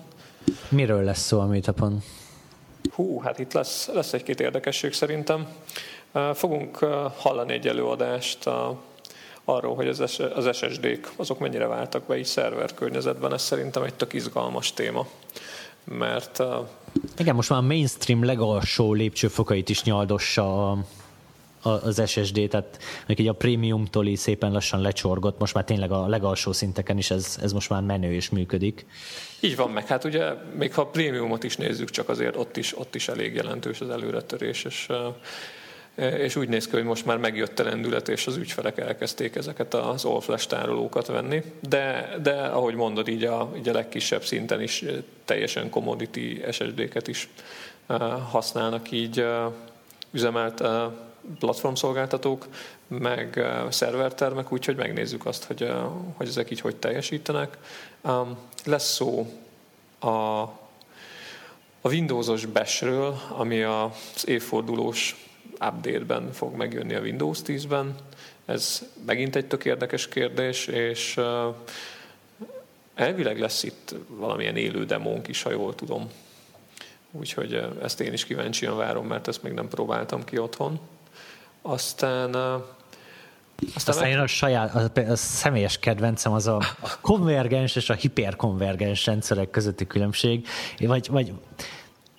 Miről lesz szó a meetupon? Hú, hát itt lesz, lesz egy-két érdekesség szerintem. Fogunk hallani egy előadást a, arról, hogy az, az SSD-k azok mennyire váltak be így szerver környezetben. Ez szerintem egy tök izgalmas téma, mert igen, most már a mainstream legalsó lépcsőfokait is nyaldossa a, az SSD, tehát így a prémiumtól is szépen lassan lecsorgott, most már tényleg a legalsó szinteken is ez, ez most már menő és működik. Így van, meg hát ugye még ha a prémiumot is nézzük, csak azért ott is, ott is elég jelentős az előretörés, és és úgy néz ki, hogy most már megjött a lendület, és az ügyfelek elkezdték ezeket az all-flash tárolókat venni, de, de ahogy mondod, így a, így a legkisebb szinten is teljesen commodity SSD-ket is használnak így üzemelt platformszolgáltatók, meg szervertermek, úgyhogy megnézzük azt, hogy, hogy ezek így hogy teljesítenek. Lesz szó a, a Windowsos Bashről, ami az évfordulós update-ben fog megjönni a Windows 10-ben. Ez megint egy tök érdekes kérdés, és elvileg lesz itt valamilyen élő demónk is, ha jól tudom. Úgyhogy ezt én is kíváncsian várom, mert ezt még nem próbáltam ki otthon. Aztán aztán, Aztán én a saját, a, a személyes kedvencem az a, a konvergens és a hiperkonvergens rendszerek közötti különbség, vagy, vagy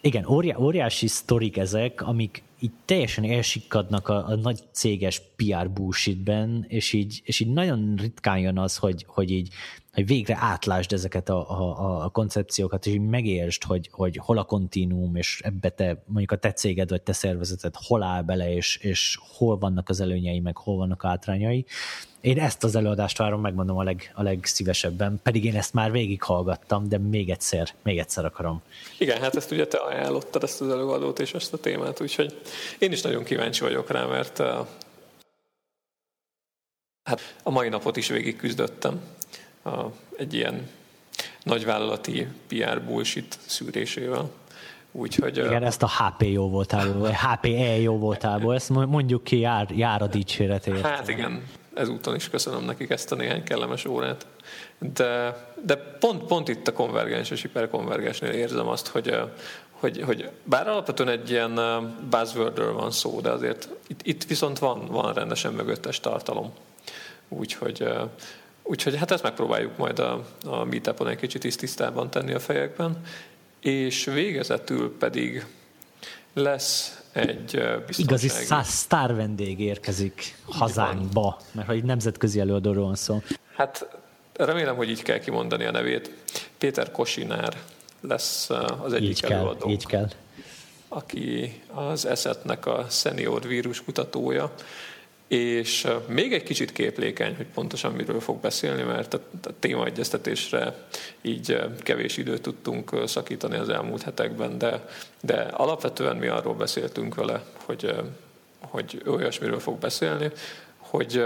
igen, óriá, óriási sztorik ezek, amik így teljesen elsikkadnak a, a nagy céges PR bullshitben, és így, és így nagyon ritkán jön az, hogy, hogy így hogy végre átlásd ezeket a, a, a koncepciókat, és így megértsd, hogy, hogy hol a kontinuum, és ebbe te, mondjuk a te céged, vagy te szervezeted hol áll bele, és, és hol vannak az előnyei, meg hol vannak a hátrányai. Én ezt az előadást várom, megmondom a, leg, a legszívesebben, pedig én ezt már végighallgattam, de még egyszer, még egyszer akarom. Igen, hát ezt ugye te ajánlottad, ezt az előadót és ezt a témát, úgyhogy én is nagyon kíváncsi vagyok rá, mert uh, hát a mai napot is végig küzdöttem uh, egy ilyen nagyvállalati PR bullshit szűrésével. Úgyhogy, Igen, ezt a HP jó voltából, vagy HPE jó voltából, ezt mondjuk ki, jár, jár a dicséretért. Hát igen, ezúton is köszönöm nekik ezt a néhány kellemes órát. De, de pont, pont itt a konvergens és hiperkonvergensnél érzem azt, hogy, hogy, hogy bár alapvetően egy ilyen buzzwordről van szó, de azért itt, itt viszont van, van rendesen mögöttes tartalom. Úgyhogy, úgyhogy hát ezt megpróbáljuk majd a, a meetupon egy kicsit tisztában tenni a fejekben. És végezetül pedig lesz egy Igazi sztár vendég érkezik hazánkba, mert hogy nemzetközi előadóról van szó. Hát remélem, hogy így kell kimondani a nevét. Péter Kosinár lesz az egyik így kell, előadó. Így kell. Aki az eszetnek a senior vírus kutatója, és még egy kicsit képlékeny, hogy pontosan miről fog beszélni, mert a témaegyeztetésre így kevés időt tudtunk szakítani az elmúlt hetekben, de, de alapvetően mi arról beszéltünk vele, hogy, hogy olyasmiről fog beszélni, hogy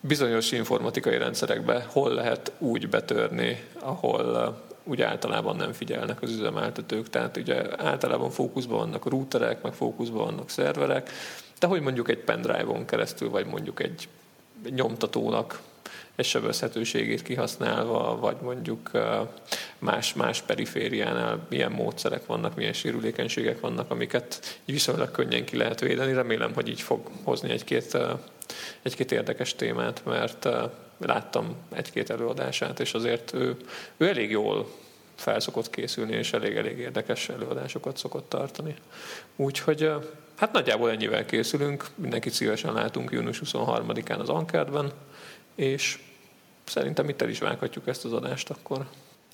bizonyos informatikai rendszerekbe hol lehet úgy betörni, ahol úgy általában nem figyelnek az üzemeltetők, tehát ugye általában fókuszban vannak a routerek, meg fókuszban vannak szerverek, de hogy mondjuk egy pendrive-on keresztül, vagy mondjuk egy nyomtatónak egy sebezhetőségét kihasználva, vagy mondjuk más, más perifériánál milyen módszerek vannak, milyen sérülékenységek vannak, amiket viszonylag könnyen ki lehet védeni. Remélem, hogy így fog hozni egy-két, egy-két érdekes témát, mert láttam egy-két előadását, és azért ő, ő elég jól felszokott készülni, és elég-elég érdekes előadásokat szokott tartani. Úgyhogy hát nagyjából ennyivel készülünk, mindenkit szívesen látunk június 23-án az Ankertben, és szerintem itt el is vághatjuk ezt az adást akkor.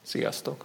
Sziasztok!